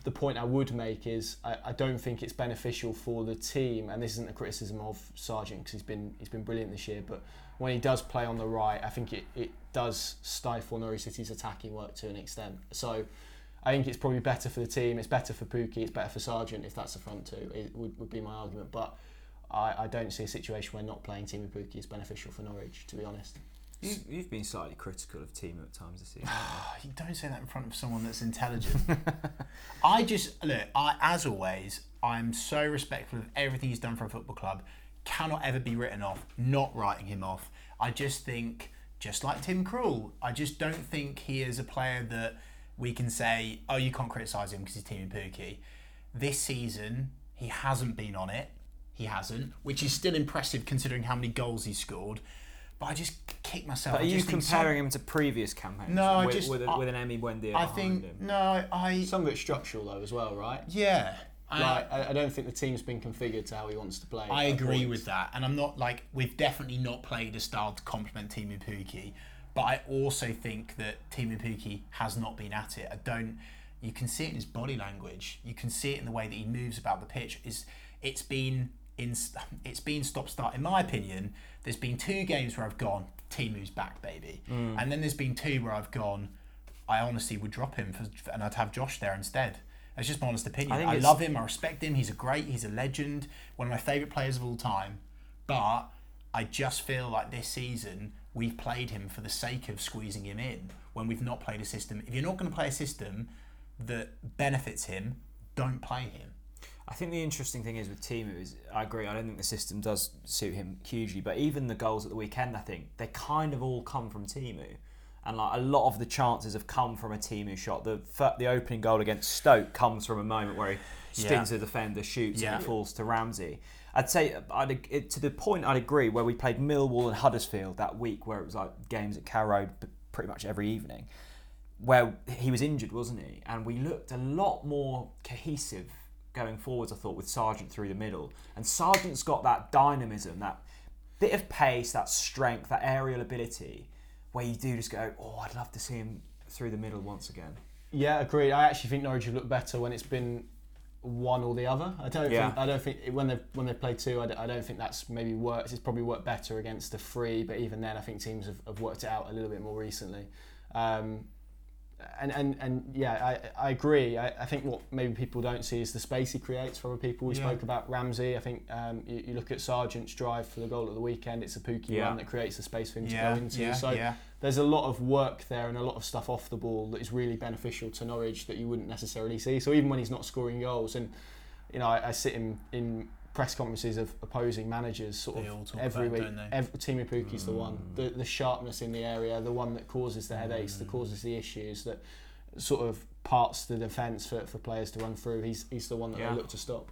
B: the point I would make is I, I don't think it's beneficial for the team, and this isn't a criticism of Sargent because he's been he's been brilliant this year. But when he does play on the right, I think it, it does stifle Norwich City's attacking work to an extent. So I think it's probably better for the team. It's better for Pukki. It's better for Sargent if that's the front two. It would, would be my argument. But I, I don't see a situation where not playing Teemu Pukki is beneficial for Norwich, to be honest.
A: You, you've been slightly critical of Teemu at times this season. <sighs>
C: You don't say that in front of someone that's intelligent. <laughs> I just look. I, as always, I'm so respectful of everything he's done for a football club. Cannot ever be written off. Not writing him off. I just think, just like Tim Krul, I just don't think he is a player that we can say, oh, you can't criticise him because he's Teemu Pukki. This season, he hasn't been on it. He hasn't, which is still impressive considering how many goals he scored. But I just kick myself.
A: But are you
C: just think
A: comparing him to previous campaigns?
C: No, I
A: with,
C: just-
A: with, a,
C: I-
A: with an Emi Buendia
C: I think
A: him.
C: no, I
B: Some of it's structural though as well, right?
C: yeah. I-
B: Like, I, I don't think the team's been configured to how he wants to play.
C: I agree
B: points.
C: with that, and I'm not like we've definitely not played a style to complement Teemu Pukki, but I also think that Teemu Pukki has not been at it. I don't. You can see it in his body language. You can see it in the way that he moves about the pitch. Is it's been in <laughs> it's been stop start. In my opinion, there's been two games where I've gone Teemu's back, baby,
B: Mm.
C: and then there's been two where I've gone. I honestly would drop him for, and I'd have Josh there instead. It's just my honest opinion.
A: I
C: I, love him. I respect him. He's a great. He's a legend. One of my favourite players of all time. But I just feel like this season we've played him for the sake of squeezing him in when we've not played a system. If you're not going to play a system that benefits him, don't play him.
A: I think the interesting thing is with Teemu is I agree. I don't think the system does suit him hugely, but even the goals at the weekend, I think they kind of all come from Teemu, and like a lot of the chances have come from a Teemu shot. The the opening goal against Stoke comes from a moment where he stings
C: Yeah.
A: a defender, shoots,
C: Yeah.
A: and it falls to Ramsey. I'd say I'd, it, to the point I'd agree where we played Millwall and Huddersfield that week, where it was like games at Carrow Road pretty much every evening where he was injured, wasn't he? And we looked a lot more cohesive going forwards, I thought, with Sargent through the middle. And Sargent's got that dynamism, that bit of pace, that strength, that aerial ability, where you do just go, oh, I'd love to see him through the middle once again.
B: Yeah, agreed. I actually think Norwich have looked better when it's been one or the other. I don't
A: Yeah.
B: think I don't think when they when they played two, I don't, I don't think that's maybe worked. It's probably worked better against the three, but even then, I think teams have, have worked it out a little bit more recently. Um, and, and, and yeah, I, I agree. I, I think what maybe people don't see is the space he creates for other people. We
C: Yeah.
B: spoke about Ramsey. I think um, you, you look at Sargent's drive for the goal at the weekend. It's a Pukki
A: Yeah.
B: run that creates the space for him to go into.
C: yeah,
B: so
C: yeah.
B: there's a lot of work there and a lot of stuff off the ball that is really beneficial to Norwich that you wouldn't necessarily see. So even when he's not scoring goals, and you know, I, I sit in in press conferences of opposing managers, sort
C: They
B: of
C: all talk
B: every
C: about
B: week.
C: don't they?
B: Every, Pukki's the one, the the sharpness in the area, the one that causes the headaches,
C: Mm.
B: that causes the issues, that sort of parts the defence for, for players to run through. He's he's the one that
A: Yeah.
B: they look to stop.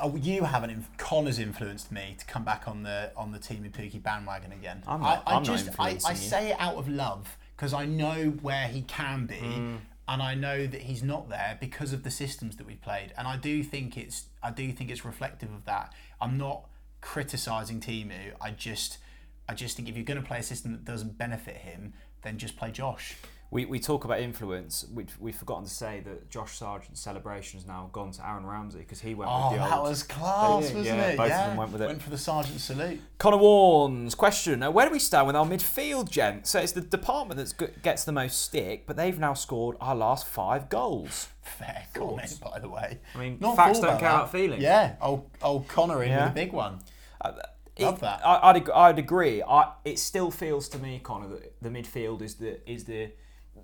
C: Oh, you haven't. Inf- Connor's influenced me to come back on the on the Teemu Pukki bandwagon again.
A: I'm not-
C: I, I
A: I'm not
C: just I, I
A: you.
C: say it out of love because I know where he can be,
A: Mm.
C: And I know that he's not there because of the systems that we played. And I do think it's I do think it's reflective of that. I'm not criticizing Teemu. I just I just think if you're going to play a system that doesn't benefit him, then just play Josh.
A: We, we talk about influence. We've, we've forgotten to say that Josh Sargent's celebration has now gone to Aaron Ramsey because he went
C: Oh,
A: with the
C: that
A: old.
C: was class,
A: Yeah,
C: wasn't
A: yeah,
C: it?
A: both of them went with it.
C: Went for the sergeant salute.
A: Connor Warnes, question. uh, Where do we stand with our midfield, gent? So it's the department that gets the most stick, but they've now scored our last five goals.
C: Fair comment, by the way.
A: I mean,
C: Not
A: facts don't
C: count
A: care feelings.
C: Yeah, old, old Connor in
A: Yeah.
C: with a big one.
A: It-
C: Love that.
A: I, I'd, I'd agree. I, it still feels to me, Connor, that the midfield is the is the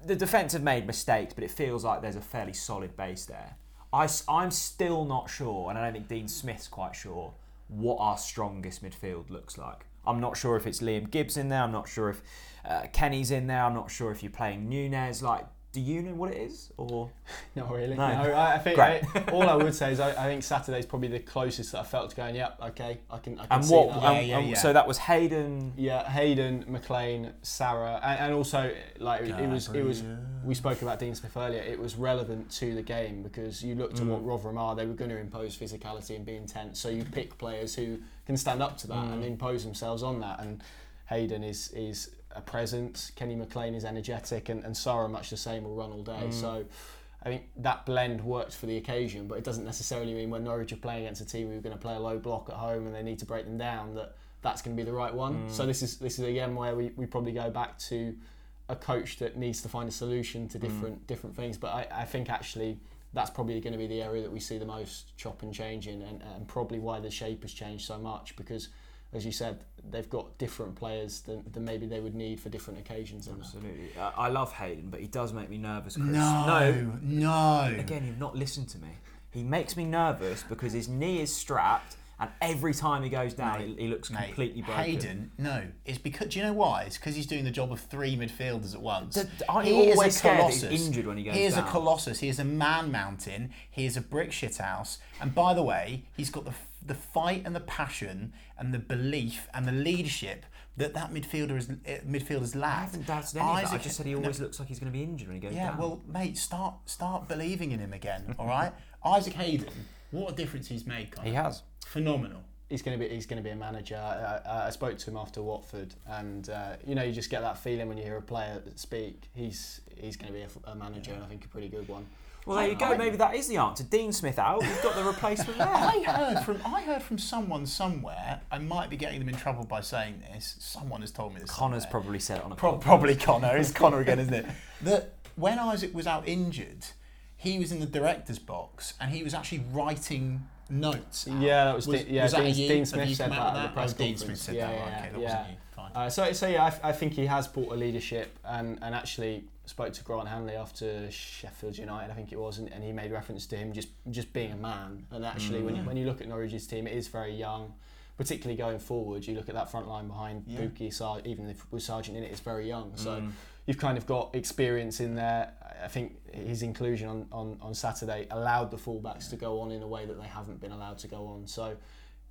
A: the defence have made mistakes, but it feels like there's a fairly solid base there. I, am still not sure, and I don't think Dean Smith's quite sure what our strongest midfield looks like. I'm not sure if it's Liam Gibbs in there. I'm not sure if uh, Kenny's in there. I'm not sure if you're playing Nunez. Like, do you know what it is? Or <laughs>
B: Not really.
A: No.
B: No, I, I think I, all I would say is I, I think Saturday's probably the closest that I felt to going. Yep, okay, I can. I can
A: and
B: see
A: what?
B: that.
C: Yeah,
A: and-
C: yeah,
A: and
C: yeah.
A: So that was Hayden.
B: Yeah, Hayden, McLean, Sara, and, and also like it, it was it was we spoke about Dean Smith earlier. It was relevant to the game because you looked at what mm. Rotherham are. They were going to impose physicality and be intense. So you pick players who can stand up to that mm. and impose themselves on that. And Hayden is is a presence. Kenny McLean is energetic, and, and Sara much the same will run all day. Mm. So. I think that blend worked for the occasion, but it doesn't necessarily mean when Norwich are playing against a team who are going to play a low block at home and they need to break them down that that's going to be the right one. Mm. So this is this is again where we, we probably go back to a coach that needs to find a solution to mm. different different things. But I, I think actually that's probably going to be the area that we see the most chop and change in, and, and probably why the shape has changed so much because. As you said, they've got different players than, than maybe they would need for different occasions. In that.
A: Absolutely. I, I love Hayden, but he does make me nervous, Chris.
C: No, no.
A: Again, you've not listened to me. He makes me nervous because his knee is strapped and every time he goes down,
C: Mate,
A: he, he looks
C: Mate,
A: completely broken.
C: Hayden, no, it's because do you know why? It's because he's doing the job of three midfielders at once.
A: D- aren't you
C: He is a
A: scared that he's
C: colossus.
A: injured when he goes
C: He is
A: down?
C: a colossus. He is a man mountain. He is a brick shit house. And by the way, he's got the the fight and the passion and the belief and the leadership that that midfielder is uh, midfielders lack.
A: I haven't doubted any of that. I
C: Isaac-
A: just said he
C: no,
A: always looks like he's going to be injured when he goes
C: yeah,
A: down.
C: well, mate, start start believing in him again. <laughs> All right, Isaac Hayden. What a difference he's made. Connor.
A: he has.
C: Phenomenal.
B: he's going to be he's going to be a manager. I, I, I spoke to him after Watford, and uh, you know you just get that feeling when you hear a player speak. He's he's going to be a manager, and I think a pretty good one.
A: Well, there you go. Maybe that is the answer. Dean Smith out. We've got the replacement there.
C: I heard from I heard from someone somewhere. I might be getting them in trouble by saying this. Someone has told me this.
A: Connor's
C: somewhere.
A: probably said it on a
C: Pro- probably Connor. It's Connor again, isn't it? <laughs> That when Isaac was out injured, he was in the director's box and he was actually writing notes. out.
B: Yeah, that was, Dean, yeah.
C: that
B: Dean,
C: you?
B: Dean
C: Have
B: Smith said
C: come
B: that at the press
C: Oh, Dean. Smith said
B: yeah,
C: that.
B: yeah,
C: okay, that
B: yeah.
C: wasn't you. Fine.
B: Uh, so, so yeah, I, I think he has brought a leadership, and, and actually spoke to Grant Hanley after Sheffield United, I think it was, and, and he made reference to him just just being a man. And actually, when, you, when you look at Norwich's team, it is very young, particularly going forward. You look at that front line behind
C: Yeah.
B: Pukki, Sar- even if with Sargent in it, it's very young. So mm. you've kind of got experience in there. I think his inclusion on, on, on Saturday allowed the fullbacks to go on in a way that they haven't been allowed to go on. So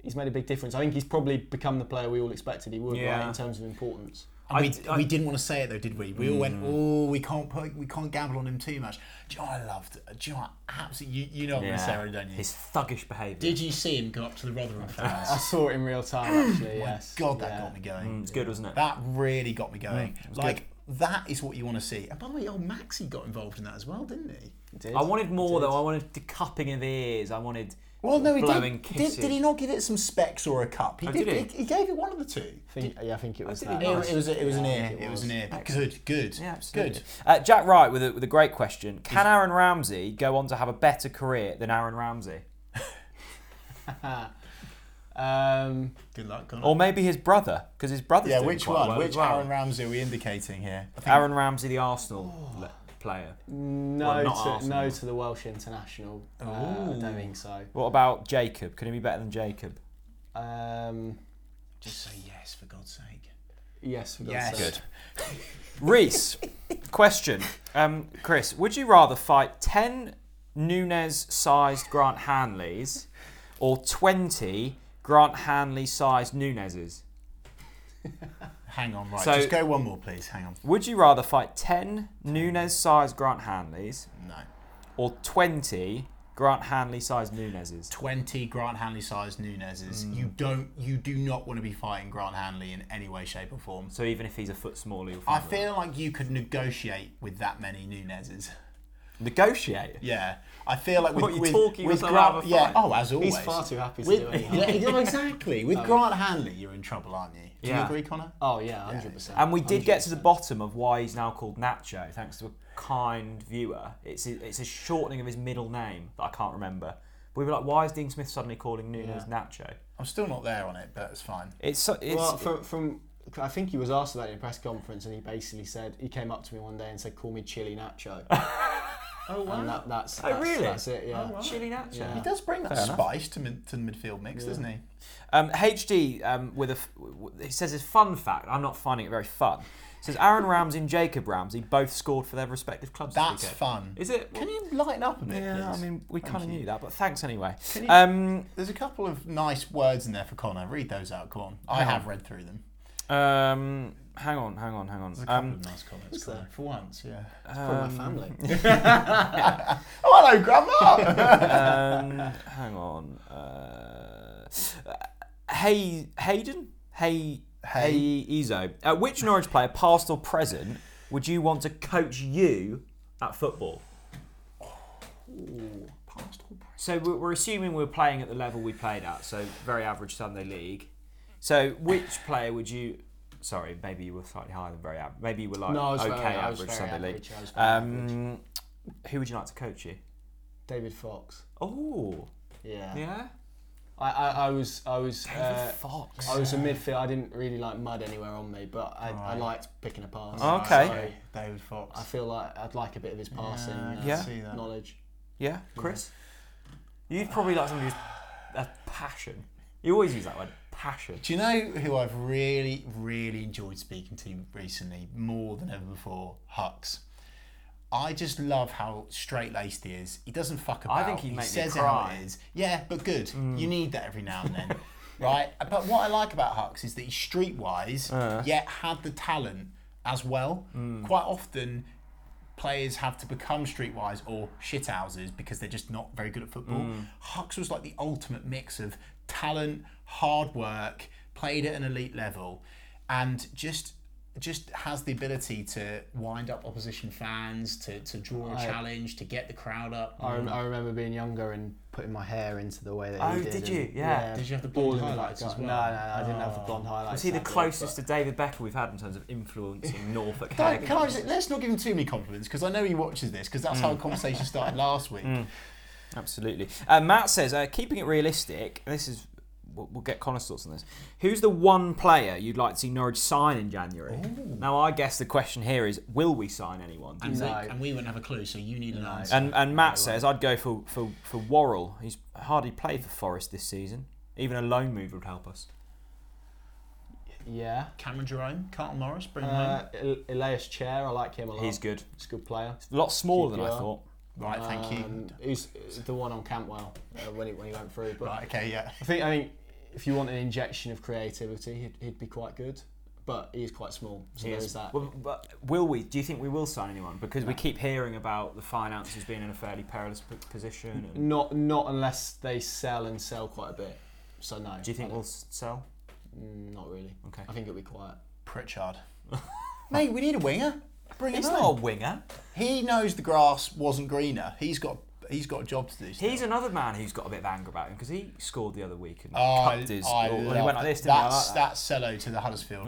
B: he's made a big difference. I think he's probably become the player we all expected he would,
A: Yeah.
B: right, in terms of importance.
C: And we,
A: I- I-
C: we didn't want to say it though, did we? We all went, oh, we can't put, we can't gamble on him too much. Do you know what I loved? Do you know what? Absolutely, you, you know what I'm going to say, don't you?
A: His thuggish behaviour.
C: Did you see him go up to the Rotherham fans?
B: I saw it in real time, <gasps> actually. yes.
C: God, that
B: Yeah.
C: got me going.
A: Mm, it's good, wasn't it?
C: That really got me going.
A: was
C: like that is what you want to see. And by the way, old Maxi got involved in that as well, didn't he?
B: Did.
A: I wanted more
B: Did.
A: though. I wanted the cupping of ears. I wanted.
C: Well, no, he
A: blowing
C: did. Did,
A: kisses.
C: did he not give it some specs or a cup? He
A: Oh,
C: did.
A: did he?
C: he? he gave it one of the two.
B: I think, yeah, I think it was
A: did
B: that.
C: It,
A: Nice.
C: it was. It was an
B: Yeah, I
C: ear. It,
B: it
C: was
B: was.
C: an ear. Good. Good.
A: Yeah, absolutely.
C: Good.
A: Uh, Jack Wright with a, with a great question. Can Aaron Ramsey go on to have a better career than Aaron Ramsey? <laughs>
B: Um,
C: Good luck. Connor.
A: Or maybe his brother, because his brother's
C: yeah,
A: doing
C: which
A: quite
C: one?
A: well
C: which
A: well.
C: Aaron Ramsey are we indicating here?
A: Aaron Ramsey, the Arsenal le- player.
B: no,
A: Well, not
B: to, no to the Welsh international. Uh, I don't think so.
A: What about Jacob? Can he be better than Jacob?
B: Um,
C: Just say yes for God's sake.
B: yes, for God's
C: Yes.
B: sake.
A: Reese, question. Um, Chris, would you rather fight 10 Nunez sized Grant Hanleys or 20 Grant Hanley sized Nunez's? <laughs>
C: Hang on, right.
A: So-
C: just go one more, please. Hang on.
A: Would you rather fight 10 Nunez sized Grant Hanleys
C: No.
A: or 20 Grant Hanley sized Nunez's?
C: 20 Grant Hanley sized Nunez's.
A: Mm.
C: You don't you do not want to be fighting Grant Hanley in any way, shape or form.
A: So even if he's a foot smaller, you'll
C: I
A: find
C: feel like you could negotiate with that many Nunez's.
A: negotiate.
C: Yeah. I feel like <laughs> with,
A: What, you
C: with,
A: talking
C: with Grant,
A: out of a
C: yeah,
A: fight?
C: oh, as always.
B: He's far too happy to
C: with,
B: do <laughs> anything.
C: yeah, yeah, exactly. <laughs> With oh. Grant Hanley, you're in trouble, aren't you? Do
A: Yeah.
C: you agree, Connor?
B: Oh yeah, hundred percent.
A: And we did get to the bottom of why he's now called Nacho, thanks to a kind viewer. It's a, it's a shortening of his middle name that I can't remember. But we were like, why is Dean Smith suddenly calling Nunez Nacho?
C: I'm still not there on it, but it's fine.
A: It's so- it's
B: Well, from, from I think he was asked about it in a press conference, and he basically said he came up to me one day and said, "Call me Chili Nacho."
C: Oh,
B: And that, that's,
A: Oh, really?
B: that's it. Yeah.
C: Oh, wow.
A: chili Nacho.
B: Yeah.
C: He does bring that
A: Fair
C: spice to, mid, to the midfield mix, doesn't he?
A: Um, HD um, with a f- w- he says his fun fact. I'm not finding it very fun. It says Aaron Ramsey and Jacob Ramsey both scored for their respective clubs.
C: That's
A: weekend.
C: fun.
A: Is it?
C: Can you lighten up a bit,
A: Yeah,
C: please?
A: I mean, we kind of knew that, but thanks anyway.
C: You-
A: Um,
C: There's a couple of nice words in there for Connor. Read those out, come on. I
A: Hang
C: have read through them.
A: um, hang on, hang on, hang on.
C: There's a couple
A: Um,
C: of nice comments,
B: Is there?
C: For once, yeah.
B: Probably
A: um,
B: my family. <laughs> <laughs>
C: Oh, hello, Grandma!
A: um, hang on. Uh, hey, Hayden? Hey, hey,
C: Hey.
A: Ezo. Uh, which Norwich player, past or present, would you want to coach you at football? Past or present. So we're we're assuming we're playing at the level we played at, so very average Sunday league. So which player would you? Sorry, maybe you were slightly higher than very average. Maybe you were like
B: No, I was
A: okay
B: very-
A: average
B: very
A: Sunday
B: average,
A: league.
B: I was very average.
A: Um, who would you like to coach you?
B: David Fox.
A: Oh,
B: Yeah.
A: yeah.
B: I, I, I was I was
A: David
B: uh,
A: Fox.
B: I was a midfield. I didn't really like mud anywhere on me, but I, I liked picking a pass.
A: Okay.
B: So
C: David Fox.
B: I feel like I'd like a bit of his passing
C: Yeah, I
B: uh,
C: can
A: Yeah.
C: see that.
B: knowledge.
A: Yeah, Chris. You'd probably like somebody who's a passion. You always use that word. Passion.
C: Do you know who I've really, really enjoyed speaking to recently, more than ever before? Hux. I just love how straight laced he is. He doesn't fuck about.
A: I think make me
C: says how it is. Yeah, but good. Mm. You need that every now and then, <laughs> right? But what I like about Hux is that he's streetwise, uh. yet had the talent as well. Mm. Quite often, players have to become streetwise or shithouses because they're just not very good at football. Mm. Hux was like the ultimate mix of talent, hard work, played at an elite level, and just just has the ability to wind up opposition fans, to, to draw a
B: I-
C: challenge, to get the crowd up.
B: I, rem- I remember being younger and putting my hair into the way that
A: Oh,
B: he did.
A: did you? Yeah.
C: Did you have the blonde
B: in
C: highlights as well?
B: No, no, no, I didn't have the blonde highlights.
A: Was he the
B: sadly,
A: closest
B: but-
A: to David Beckham we've had in terms of influencing <laughs> Norfolk
C: Don't, can I just, let's not give him too many compliments because I know he watches this because that's how the conversation started last week. <laughs>
A: Absolutely. Uh, Matt says, uh, keeping it realistic, this is, we'll, we'll get Connor's thoughts on this. Who's the one player you'd like to see Norwich sign in January? Now, I guess the question here is, will we sign anyone?
C: And,
B: No.
C: we, and we wouldn't have a clue, so you need an
B: No.
C: answer.
A: And, and Matt says, I'd go for, for, for Worrall. He's hardly played for Forest this season. Even a loan move would help us.
B: Yeah.
C: Cameron Jerome, Carlton Morris, bring him
B: Uh, El- Ilias Chair, I like him a lot.
A: He's good.
B: He's a good player.
A: A lot smaller than I thought.
C: Right, thank you.
B: Um, Who's the one on Cantwell uh, when he when he went through? But
C: Right, okay, yeah.
B: I think I think if you want an injection of creativity, he'd, he'd be quite good. But he's quite small, so
A: He
B: there's that.
A: Well, but will we? Do you think we will sign anyone? Because we keep hearing about the finances being in a fairly perilous p- position. And
B: Not not unless they sell and sell quite a bit. So no.
A: do you think
B: I
A: we'll
B: don't-
A: s- sell?
B: Mm, not really.
A: Okay.
B: I think it'll be quiet.
C: Pritchard. <laughs> Mate, we need a winger. Bring him
A: He's
C: on.
A: not a winger.
C: He knows the grass wasn't greener. He's got he's got a job to do. still.
A: He's another man who's got a bit of anger about him because he scored the other week and
C: Oh,
A: cupped his.
C: I
A: he went like this, didn't
C: that's,
A: like that.
C: that cello to the Huddersfield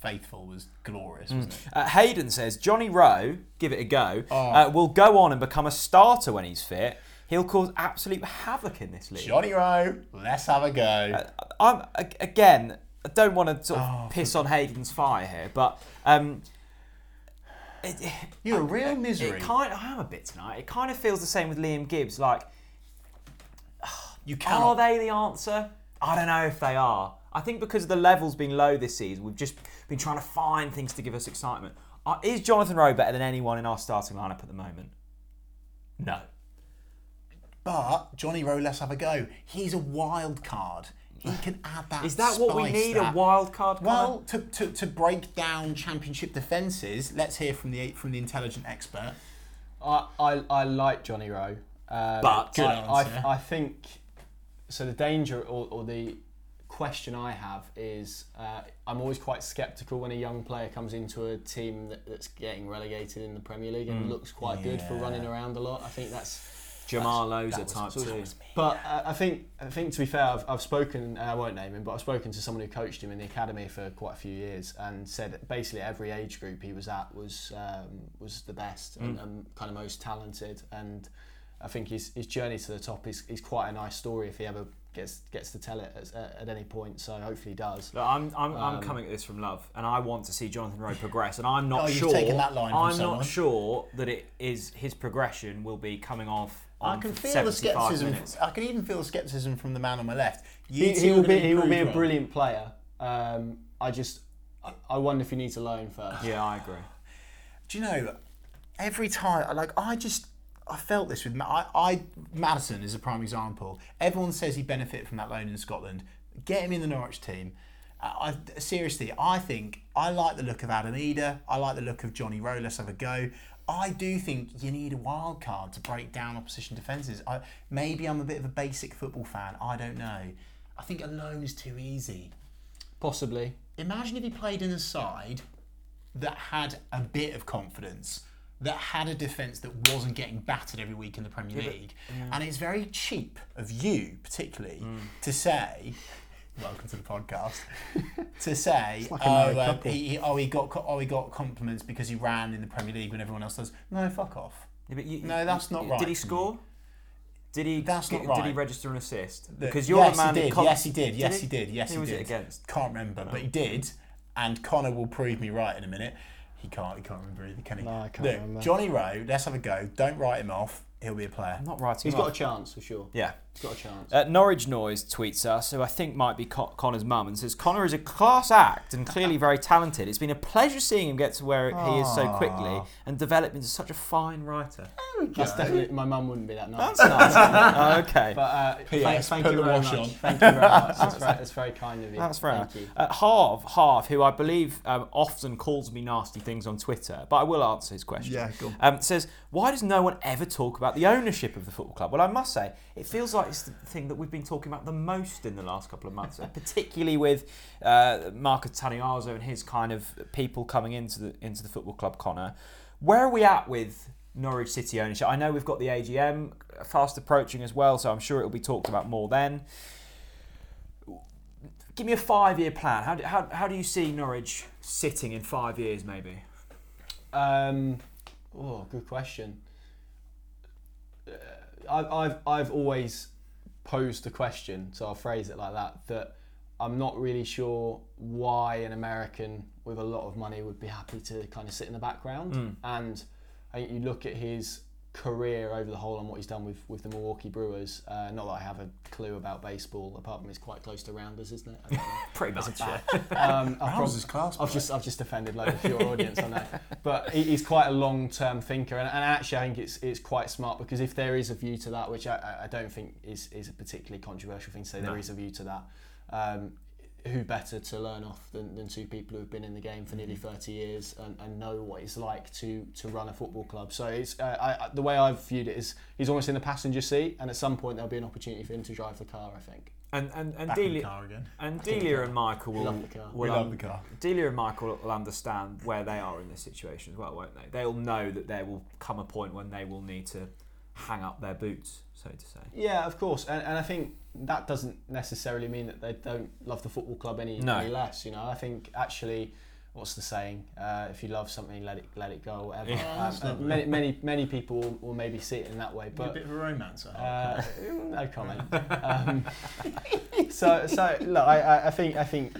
C: faithful was glorious, wasn't it?
A: Uh, Hayden says Johnny Rowe, give it a go,
C: Oh.
A: uh, will go on and become a starter when he's fit. He'll cause absolute havoc in this league.
C: Johnny Rowe, let's have a go.
A: Uh, I'm again. I don't want to sort of
C: Oh,
A: piss on Hayden's fire here, but um, it, it-
C: You're a real misery.
A: It kind I am a bit tonight. It kind of feels the same with Liam Gibbs. Like, <sighs>
C: you
A: are they the answer? I don't know if they are. I think because the level's been low this season, we've just been trying to find things to give us excitement. Uh, is Jonathan Rowe better than anyone in our starting lineup at the moment? No.
C: But Johnny Rowe, let's have a go. He's a wild card. He can add that.
A: Is that what we need?
C: that-
A: A wild card? Connor?
C: Well, to, to, to break down championship defences, let's hear from the from the intelligent expert.
B: I, I, I like Johnny Rowe. Um,
A: But-
C: Good
B: I,
C: answer.
B: I, I think so. The danger or, or the question I have is uh, I'm always quite sceptical when a young player comes into a team that, that's getting relegated in the Premier League and looks quite good for running around a lot. I think that's.
A: Jamal
B: that's-
A: Loza
B: was-
A: type
B: so
A: too.
B: But uh, I think I think to be fair, I've, I've spoken, I won't name him, but I've spoken to someone who coached him in the academy for quite a few years, and said basically every age group he was at was um, was the best and, and kind of most talented. And I think his, his journey to the top is, is quite a nice story if he ever gets gets to tell it at, at any point. So hopefully he does.
A: Look, I'm, I'm, I'm
B: Um,
A: coming at this from love, and I want to see Jonathan Rowe progress. And I'm not
C: Oh, you've
A: sure.
C: taken that line
A: I'm
C: someone.
A: not sure that it is his progression will be coming off. On
C: I can feel the scepticism.
A: minutes.
C: I can even feel the scepticism from the man on my left. You
B: He, he will be he will be a brilliant player. Um, I just I- I wonder if he needs a loan first.
A: Yeah, I agree.
C: Do you know? Every time, like I just. I felt this with Ma- I, I Maddison is a prime example. Everyone says he benefited from that loan in Scotland. Get him in the Norwich team. I, I- seriously, I think I like the look of Adam Idah. I like the look of Johnny Rowe. Let's have a go. I do think you need a wild card to break down opposition defences. I, maybe I'm a bit of a basic football fan. I don't know. I think alone is too easy.
B: Possibly.
C: Imagine if he played in a side that had a bit of confidence, that had a defence that wasn't getting battered every week in the Premier League. And it's very cheap of you, particularly, mm. to say, welcome to the podcast, <laughs> to say,
B: like
C: oh,
B: married
C: um, he, he- oh, he got, oh, he got compliments because he ran in the Premier League when everyone else does. No, fuck off.
A: Yeah, but you-
C: No, that's not right
A: Did he score? Did he?
C: That's not
A: Did he register an assist? Because you're
C: yes,
A: the man.
C: he did.
A: con-
C: yes, he did. Yes,
A: he?
C: he did. Yes,
A: Who
C: he
A: was
C: did.
A: it against?
C: Can't remember, but he did. And Connor will prove me right in a minute. He can't. He can't remember either, can he?
B: No, I can't
C: Look,
B: remember.
C: Johnny Rowe. Let's have a go. Don't write him off. He'll be a player.
A: I'm not writing.
B: He's
A: him
B: got a chance for sure.
A: Yeah,
B: got a chance.
A: Uh, Norwich Noise tweets us, who I think might be Con- Connor's mum, and says Connor is a class act and clearly very talented. It's been a pleasure seeing him get to where he is so quickly and develop into such a fine writer.
B: That's definitely my mum wouldn't be that nice.
A: That's nice. <laughs> okay.
B: But uh, thank, thank
C: put
B: you
C: the
B: very
C: wash
B: much.
C: on.
B: Thank you very much. <laughs> That's very, that's very kind of you.
A: That's fair.
B: Thank you.
A: Uh, Harv, Harv, who I believe um, often calls me nasty things on Twitter, but I will answer his question.
C: Yeah, go on.
A: Um, says, why does no one ever talk about the ownership of the football club? Well, I must say, it feels like it's the thing that we've been talking about the most in the last couple of months, <laughs> particularly with uh, Mark Attanasio and his kind of people coming into the into the football club. Connor, where are we at with Norwich City ownership? I know we've got the AGM fast approaching as well, so I'm sure it'll be talked about more then. Give me a five-year plan. How do, how, how do you see Norwich sitting in five years, maybe?
B: Um, oh, good question. Uh, I've, I've, I've always posed the question, so I'll phrase it like that, that I'm not really sure why an American with a lot of money would be happy to kind of sit in the background. Hmm. And I think you look at his career over the whole and what he's done with, with the Milwaukee Brewers. Uh, not that I have a clue about baseball, apart from it's quite close to Rounders, isn't it? I. <laughs>
A: Pretty much. Yeah.
B: Um, <laughs> I've
C: Rouse
B: prob-
C: is class.
B: I've just I've just offended loads of your audience on that. <laughs> But he, he's quite a long term thinker, and, and actually I think it's it's quite smart because if there is a view to that, which I, I- I don't think is is a particularly controversial thing to say,
A: No.
B: there is a view to that. Um, who better to learn off than, than two people who've been in the game for nearly 30 years and, and know what it's like to to run a football club so it's uh, I, I, the way I've viewed it is he's almost in the passenger seat and at some point there'll be an opportunity for him to drive the car I think
A: And and and
C: Back in the
A: Delia,
C: car again.
A: and
B: Back the
A: Delia
B: car.
A: and Michael will,
B: love the car.
A: will
C: We love
A: um,
C: the car.
A: Delia and Michael will understand where they are in this situation as well, won't they? They'll know that there will come a point when they will need to hang up their boots, so to say.
B: Yeah, of course, and, and I think that doesn't necessarily mean that they don't love the football club any,
A: No.
B: any less. You know, I think actually, what's the saying? Uh, if you love something, let it let it go. or Whatever.
A: Yeah,
B: um,
C: that's
B: and
C: lovely.
B: many, many many people will, will maybe see it in that way,
C: You're a bit of a romancer.
B: Uh, <laughs> no comment. Um, <laughs> so, so look, I, I- I think, I think,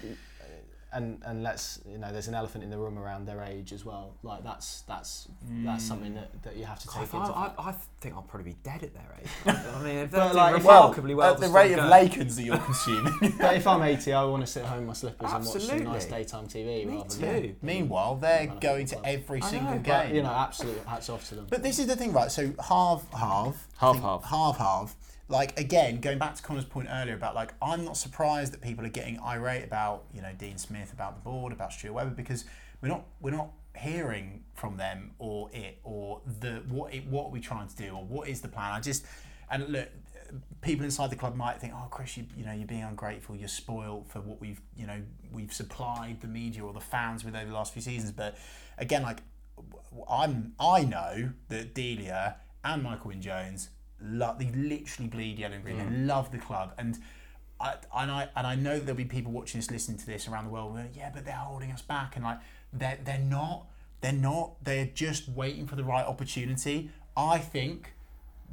B: and and let's, you know, there's an elephant in the room around their age as well. Like that's that's that's hmm. something that, that you have to take
A: I,
B: into.
A: I, I think I'll probably be dead at their age. <laughs> I mean, if they're
B: But, like,
A: remarkably well,
C: at the rate of. Lakers that you're <laughs> consuming.
B: but if I'm 80, I want to sit at home in my slippers and watch some nice daytime TV.
A: Me
B: rather
A: too.
B: than
C: Meanwhile, they're
B: Run
C: going to
B: club.
C: every
A: I
C: single
A: know,
C: game.
B: But, you know, absolutely hats off to them.
C: But this is the thing, right? So half, half,
A: Half, half.
C: half, half. Like again, going back to Connor's point earlier about like I'm not surprised that people are getting irate about you know Dean Smith, about the board, about Stuart Webber because we're not we're not hearing from them or it or the what it, what are we trying to do or what is the plan. I just and look, people inside the club might think, oh Chris, you, you know you're being ungrateful, you're spoiled for what we've you know we've supplied the media or the fans with over the last few seasons. But again, like I'm I know that Delia and Michael Wynn-Jones love they literally bleed yellow and green. They mm. love the club and. I, and I and I know there'll be people watching this, listening to this around the world. Where, yeah, but they're holding us back, and like they're they're not. They're not. They're just waiting for the right opportunity. I think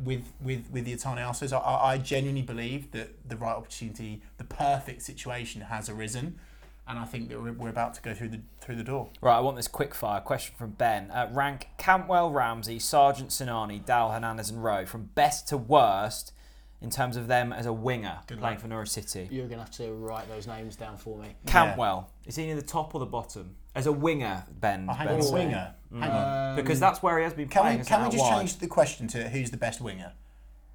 C: with with with the Attanasios, I I genuinely believe that the right opportunity, the perfect situation, has arisen, and I think that we're, we're about to go through the through the door.
A: Right, I want this quick fire question from Ben. Uh, rank Cantwell, Ramsey, Sargent Sinani, Dowell, Hernandez, and Rowe from best to worst in terms of them as a winger
C: Good
A: playing
C: luck.
A: for Norwich City.
B: You're going to have to write those names down for me.
A: Cantwell, is he near the top or the bottom? As a winger, Ben.
C: Oh, hang
A: Ben
C: on,
A: said.
C: winger. Hang on.
B: Um,
A: Because that's where he has been
C: Can
A: playing.
C: we can we just
A: wide.
C: change the question to who's the best winger?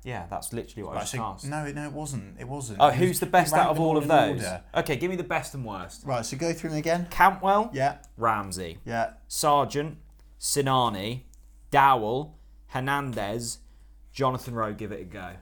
A: Yeah, that's literally what I
C: Right,
A: just
C: so-
A: asked.
C: no, no, it wasn't. It wasn't.
A: Oh,
C: It was-
A: who's the best out of
C: them
A: all of those?
C: order.
A: Okay, give me the best and worst.
C: Right, so go through them again.
A: Cantwell,
C: Yeah,
A: Ramsey,
C: yeah.
A: Sargent, Sinani, Dowell, Hernandez, Jonathan Rowe. Give it a go.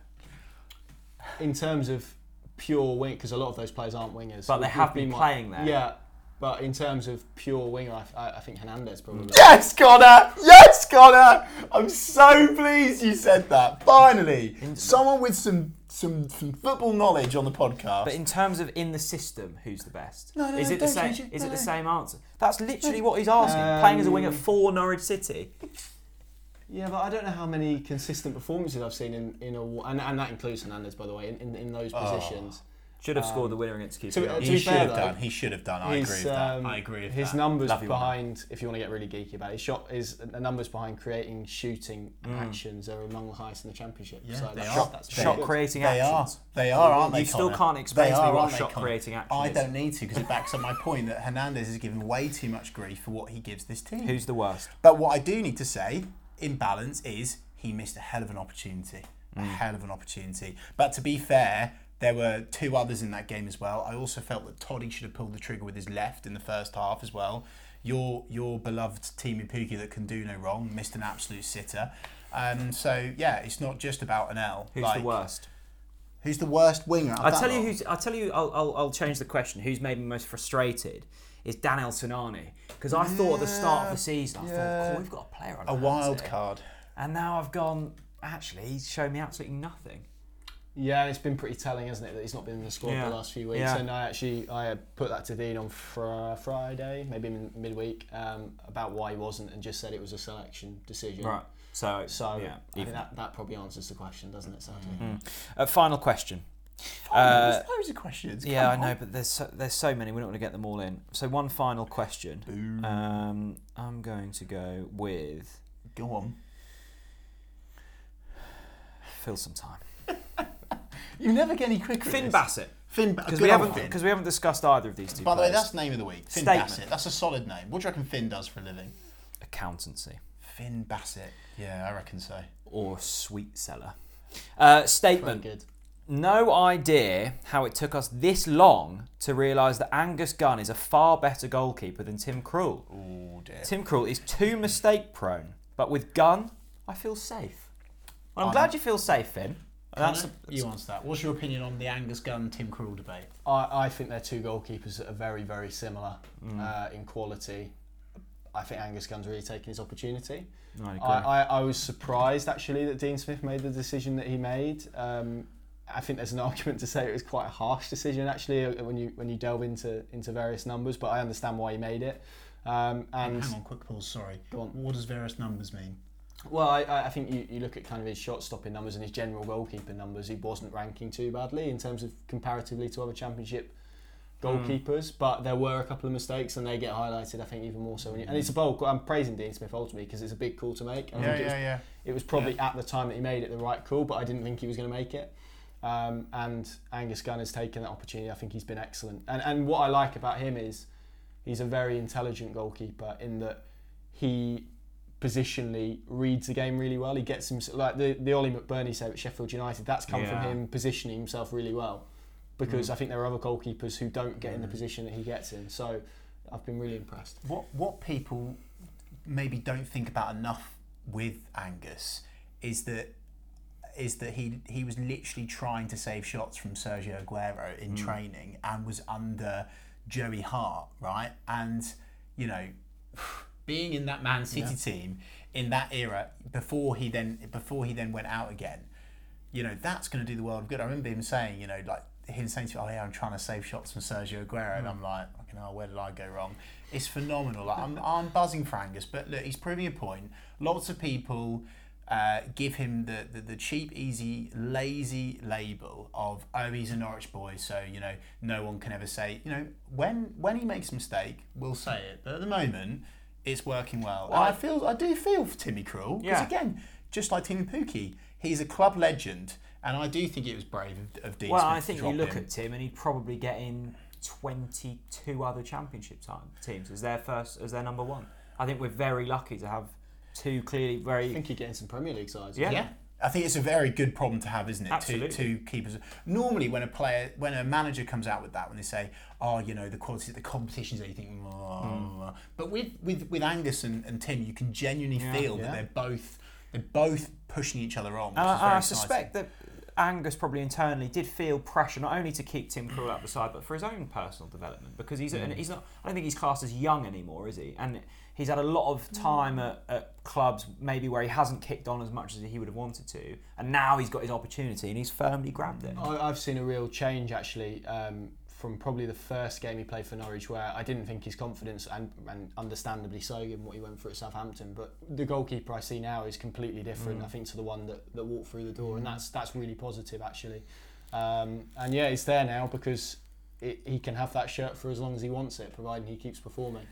B: in terms of pure wing, because a lot of those players aren't wingers.
A: But they have
B: would be
A: been
B: my-
A: playing there.
B: Yeah, but in terms of pure winger, I, I, I think Hernandez probably.
C: Yes, Connor! Yes, Connor! I'm so pleased you said that. Finally, someone with some some, some football knowledge on the podcast.
A: But in terms of in the system, who's the best?
C: No, no,
A: is
C: no,
A: it the
C: don't
A: same?
C: change it.
A: Is
C: No,
A: it the same answer? That's literally what he's asking. Playing as a winger
B: Um,
A: for Norwich City.
B: Yeah, but I don't know how many consistent performances I've seen in in a and, and that includes Hernandez by the way in, in, in those
C: Oh.
B: positions.
A: Should have scored the winner against QPR.
B: to- uh,
C: He
B: be
C: should
B: fair,
C: have
B: though,
C: done. He should have done. I
B: his,
C: agree with that.
B: um,
C: I agree with that.
B: his
C: that.
B: numbers
A: Love you, Warner.
B: behind, if you want to get really geeky about it, his shot is the numbers behind creating shooting actions are among the highest in the championship.
C: Yeah,
B: so
C: they
B: that's,
C: are.
B: that's
C: They-
A: shot
B: good.
A: creating
C: They are.
A: actions.
C: They are, aren't they?
A: You still
C: Connor?
A: can't explain
C: They
A: to me
C: are,
A: what
C: aren't they,
A: shot
C: Connor?
A: creating action
C: I
A: is.
C: don't need to because it backs up my point that Hernandez is giving way too much grief for what he gives this team.
A: Who's the worst?
C: But what I do need to say, in balance, is he missed a hell of an opportunity. A
A: Mm.
C: hell of an opportunity. But to be fair, there were two others in that game as well. I also felt that Toddy should have pulled the trigger with his left in the first half as well. Your your beloved Teemu Pukki that can do no wrong missed an absolute sitter. Um, so yeah, it's not just about an L.
A: Who's
C: Like,
A: the worst?
C: Who's the worst winger?
A: I'll tell you who's. I'll tell you. I'll, I'll, I'll change the question. Who's made me most frustrated is Daniel Sinani because I thought at the start of the season I
C: yeah.
A: thought, cool, we've got a player on
C: a wild
A: here."
C: card.
A: and now I've gone. Actually, he's shown me absolutely nothing.
B: Yeah, and it's been pretty telling, hasn't it, that he's not been in the squad
A: Yeah.
B: the last few weeks.
A: Yeah.
B: And I actually I put that to Dean on fr- Friday, maybe min- midweek, um, about why he wasn't, and just said it was a selection decision. Right.
A: So,
B: So
A: yeah.
B: I think that, that probably answers the question, doesn't it? Sadly.
A: Uh, final question.
C: Oh,
A: Uh,
C: there's loads of questions.
A: Yeah, I
C: Come
A: know, but there's so, there's so many. We're not going to get them all in. So one final question. Um, I'm going to go with
C: Go on.
A: fill some time.
C: You never get any quicker.
A: Finn. Bassett
C: Finn
A: because
C: good
A: we haven't because we haven't discussed either of these two.
C: By the way,
A: players.
C: that's name of the week. Finn
A: Statement.
C: Bassett. That's a solid name. What do you reckon Finn does for a living?
A: accountancy
C: Finn Bassett. Yeah, I reckon so.
A: or sweet seller. Uh,
B: Very
A: statement.
B: good.
A: No idea how it took us this long to realise that Angus Gunn is a far better goalkeeper than Tim Krul.
C: Oh dear.
A: Tim Krul is too mistake prone, but with Gunn, I feel safe. Well, I'm
C: I'm-
A: glad you feel safe, Finn. That's
C: Connor, you answer that. What's your opinion on the Angus Gunn Tim Krul debate?
B: I, I think they're two goalkeepers that are very, very similar
A: Mm.
B: uh, in quality. I think Angus Gunn's really taken his opportunity.
A: I.
B: I, I, I was surprised actually that Dean Smith made the decision that he made. Um, I think there's an <laughs> argument to say it was quite a harsh decision actually uh, when you when you delve into into various numbers, but I understand why he made it. Um, and
C: Hang on, quick pause. Sorry.
B: Go on.
C: What does various numbers mean?
B: Well, I, I think you, you look at kind of his shot stopping numbers and his general goalkeeper numbers. He wasn't ranking too badly in terms of comparatively to other championship goalkeepers, but there were a couple of mistakes and they get highlighted. I think even more so. When you, and it's a bold. call. I'm praising Dean Smith ultimately because it's a big call to make. I think it was
C: yeah.
B: it was probably at the time that he made it the right call, but I didn't think he was going to make it. Um, and Angus Gunn has taken that opportunity. I think he's been excellent. And and what I like about him is he's a very intelligent goalkeeper in that he positionally reads the game really well. He gets him like the the Ollie McBurnie save at Sheffield United. That's come from him positioning himself really well. Because hmm. I think there are other goalkeepers who don't get in the hmm. position that he gets in. So I've been really impressed.
C: What what people maybe don't think about enough with Angus is that is that he he was literally trying to save shots from Sergio Aguero in hmm. training and was under Joey Hart, right? And you know, being in that Man City team in that era before he then before he then went out again, you know, that's going to do the world good. I remember him saying, you know, like him saying to me, "Oh yeah, I'm trying to save shots from Sergio Aguero," and I'm like, "Fucking hell, where did I go wrong?" It's phenomenal. Like, I'm, I'm buzzing for Angus, but look, he's proving a point. Lots of people uh, give him the, the the cheap, easy, lazy label of, "Oh, he's a Norwich boy," so you know, no one can ever say, you know, when when he makes a mistake, we'll say it. But at the moment, it's working well. and I feel, I do feel for Timmy Krul because
A: Yeah.
C: again, just like Timmy Pukki, he's a club legend, and I do think it was brave of, of Dean
A: well,
C: Smith
A: I
C: to
A: think you
C: drop
A: look
C: him.
A: at Tim, and he'd probably get in 22 other championship time, teams as their first, as their number one. I think we're very lucky to have two clearly very.
B: I think you're getting some Premier League sides.
A: Yeah.
C: Yeah. I think it's a very good problem to have, isn't it?
A: Absolutely.
C: Two, two keepers. Normally, when a player, when a manager comes out with that, when they say, "Oh, you know, the quality of the competitions," you think, oh. but with with with Angus and, and Tim, you can genuinely
A: Yeah.
C: feel
B: Yeah.
C: that they're both they're both pushing each other on. Is
A: I,
C: very
A: I
C: exciting.
A: suspect that Angus probably internally did feel pressure not only to keep Tim Krul out the side, but for his own personal development because he's hmm. and he's not. I don't think he's classed as young anymore, is he? And he's had a lot of time at, at clubs maybe where he hasn't kicked on as much as he would have wanted to, and now he's got his opportunity and he's firmly grabbed it.
B: I, I've seen a real change actually um, from probably the first game he played for Norwich, where I didn't think his confidence, and, and understandably so, given what he went through at Southampton. But the goalkeeper I see now is completely different. I think to the one that, that walked through the door, and that's that's really positive actually. Um, and yeah, it's there now because it, he can have that shirt for as long as he wants it, providing he keeps performing.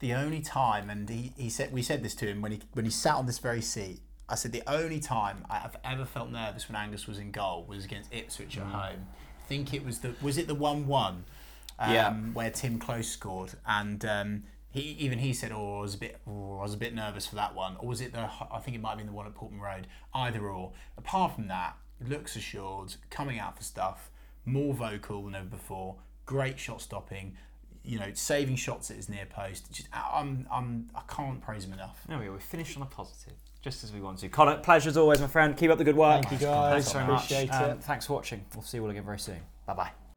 C: The only time, and he, he said we said this to him when he when he sat on this very seat. I said the only time I've ever felt nervous when Angus was in goal was against Ipswich at home. I think it was the was it the one one, um,
A: Yeah.
C: where Tim Close scored, and um, he even he said, "Oh, I was a bit, oh, I was a bit nervous for that one." Or was it the? I think it might have been the one at Portman Road. Either or. Apart from that, looks assured, coming out for stuff, more vocal than ever before. Great shot stopping you know, saving shots at his near post. Just, I'm, I'm, I can't praise him enough.
A: There we go. We finished on a positive, just as we want to. Connor, pleasure as always, my friend. Keep up the good work.
B: Thank you guys.
A: Thanks very much. Um, thanks for watching. We'll see you all again very soon. Bye bye.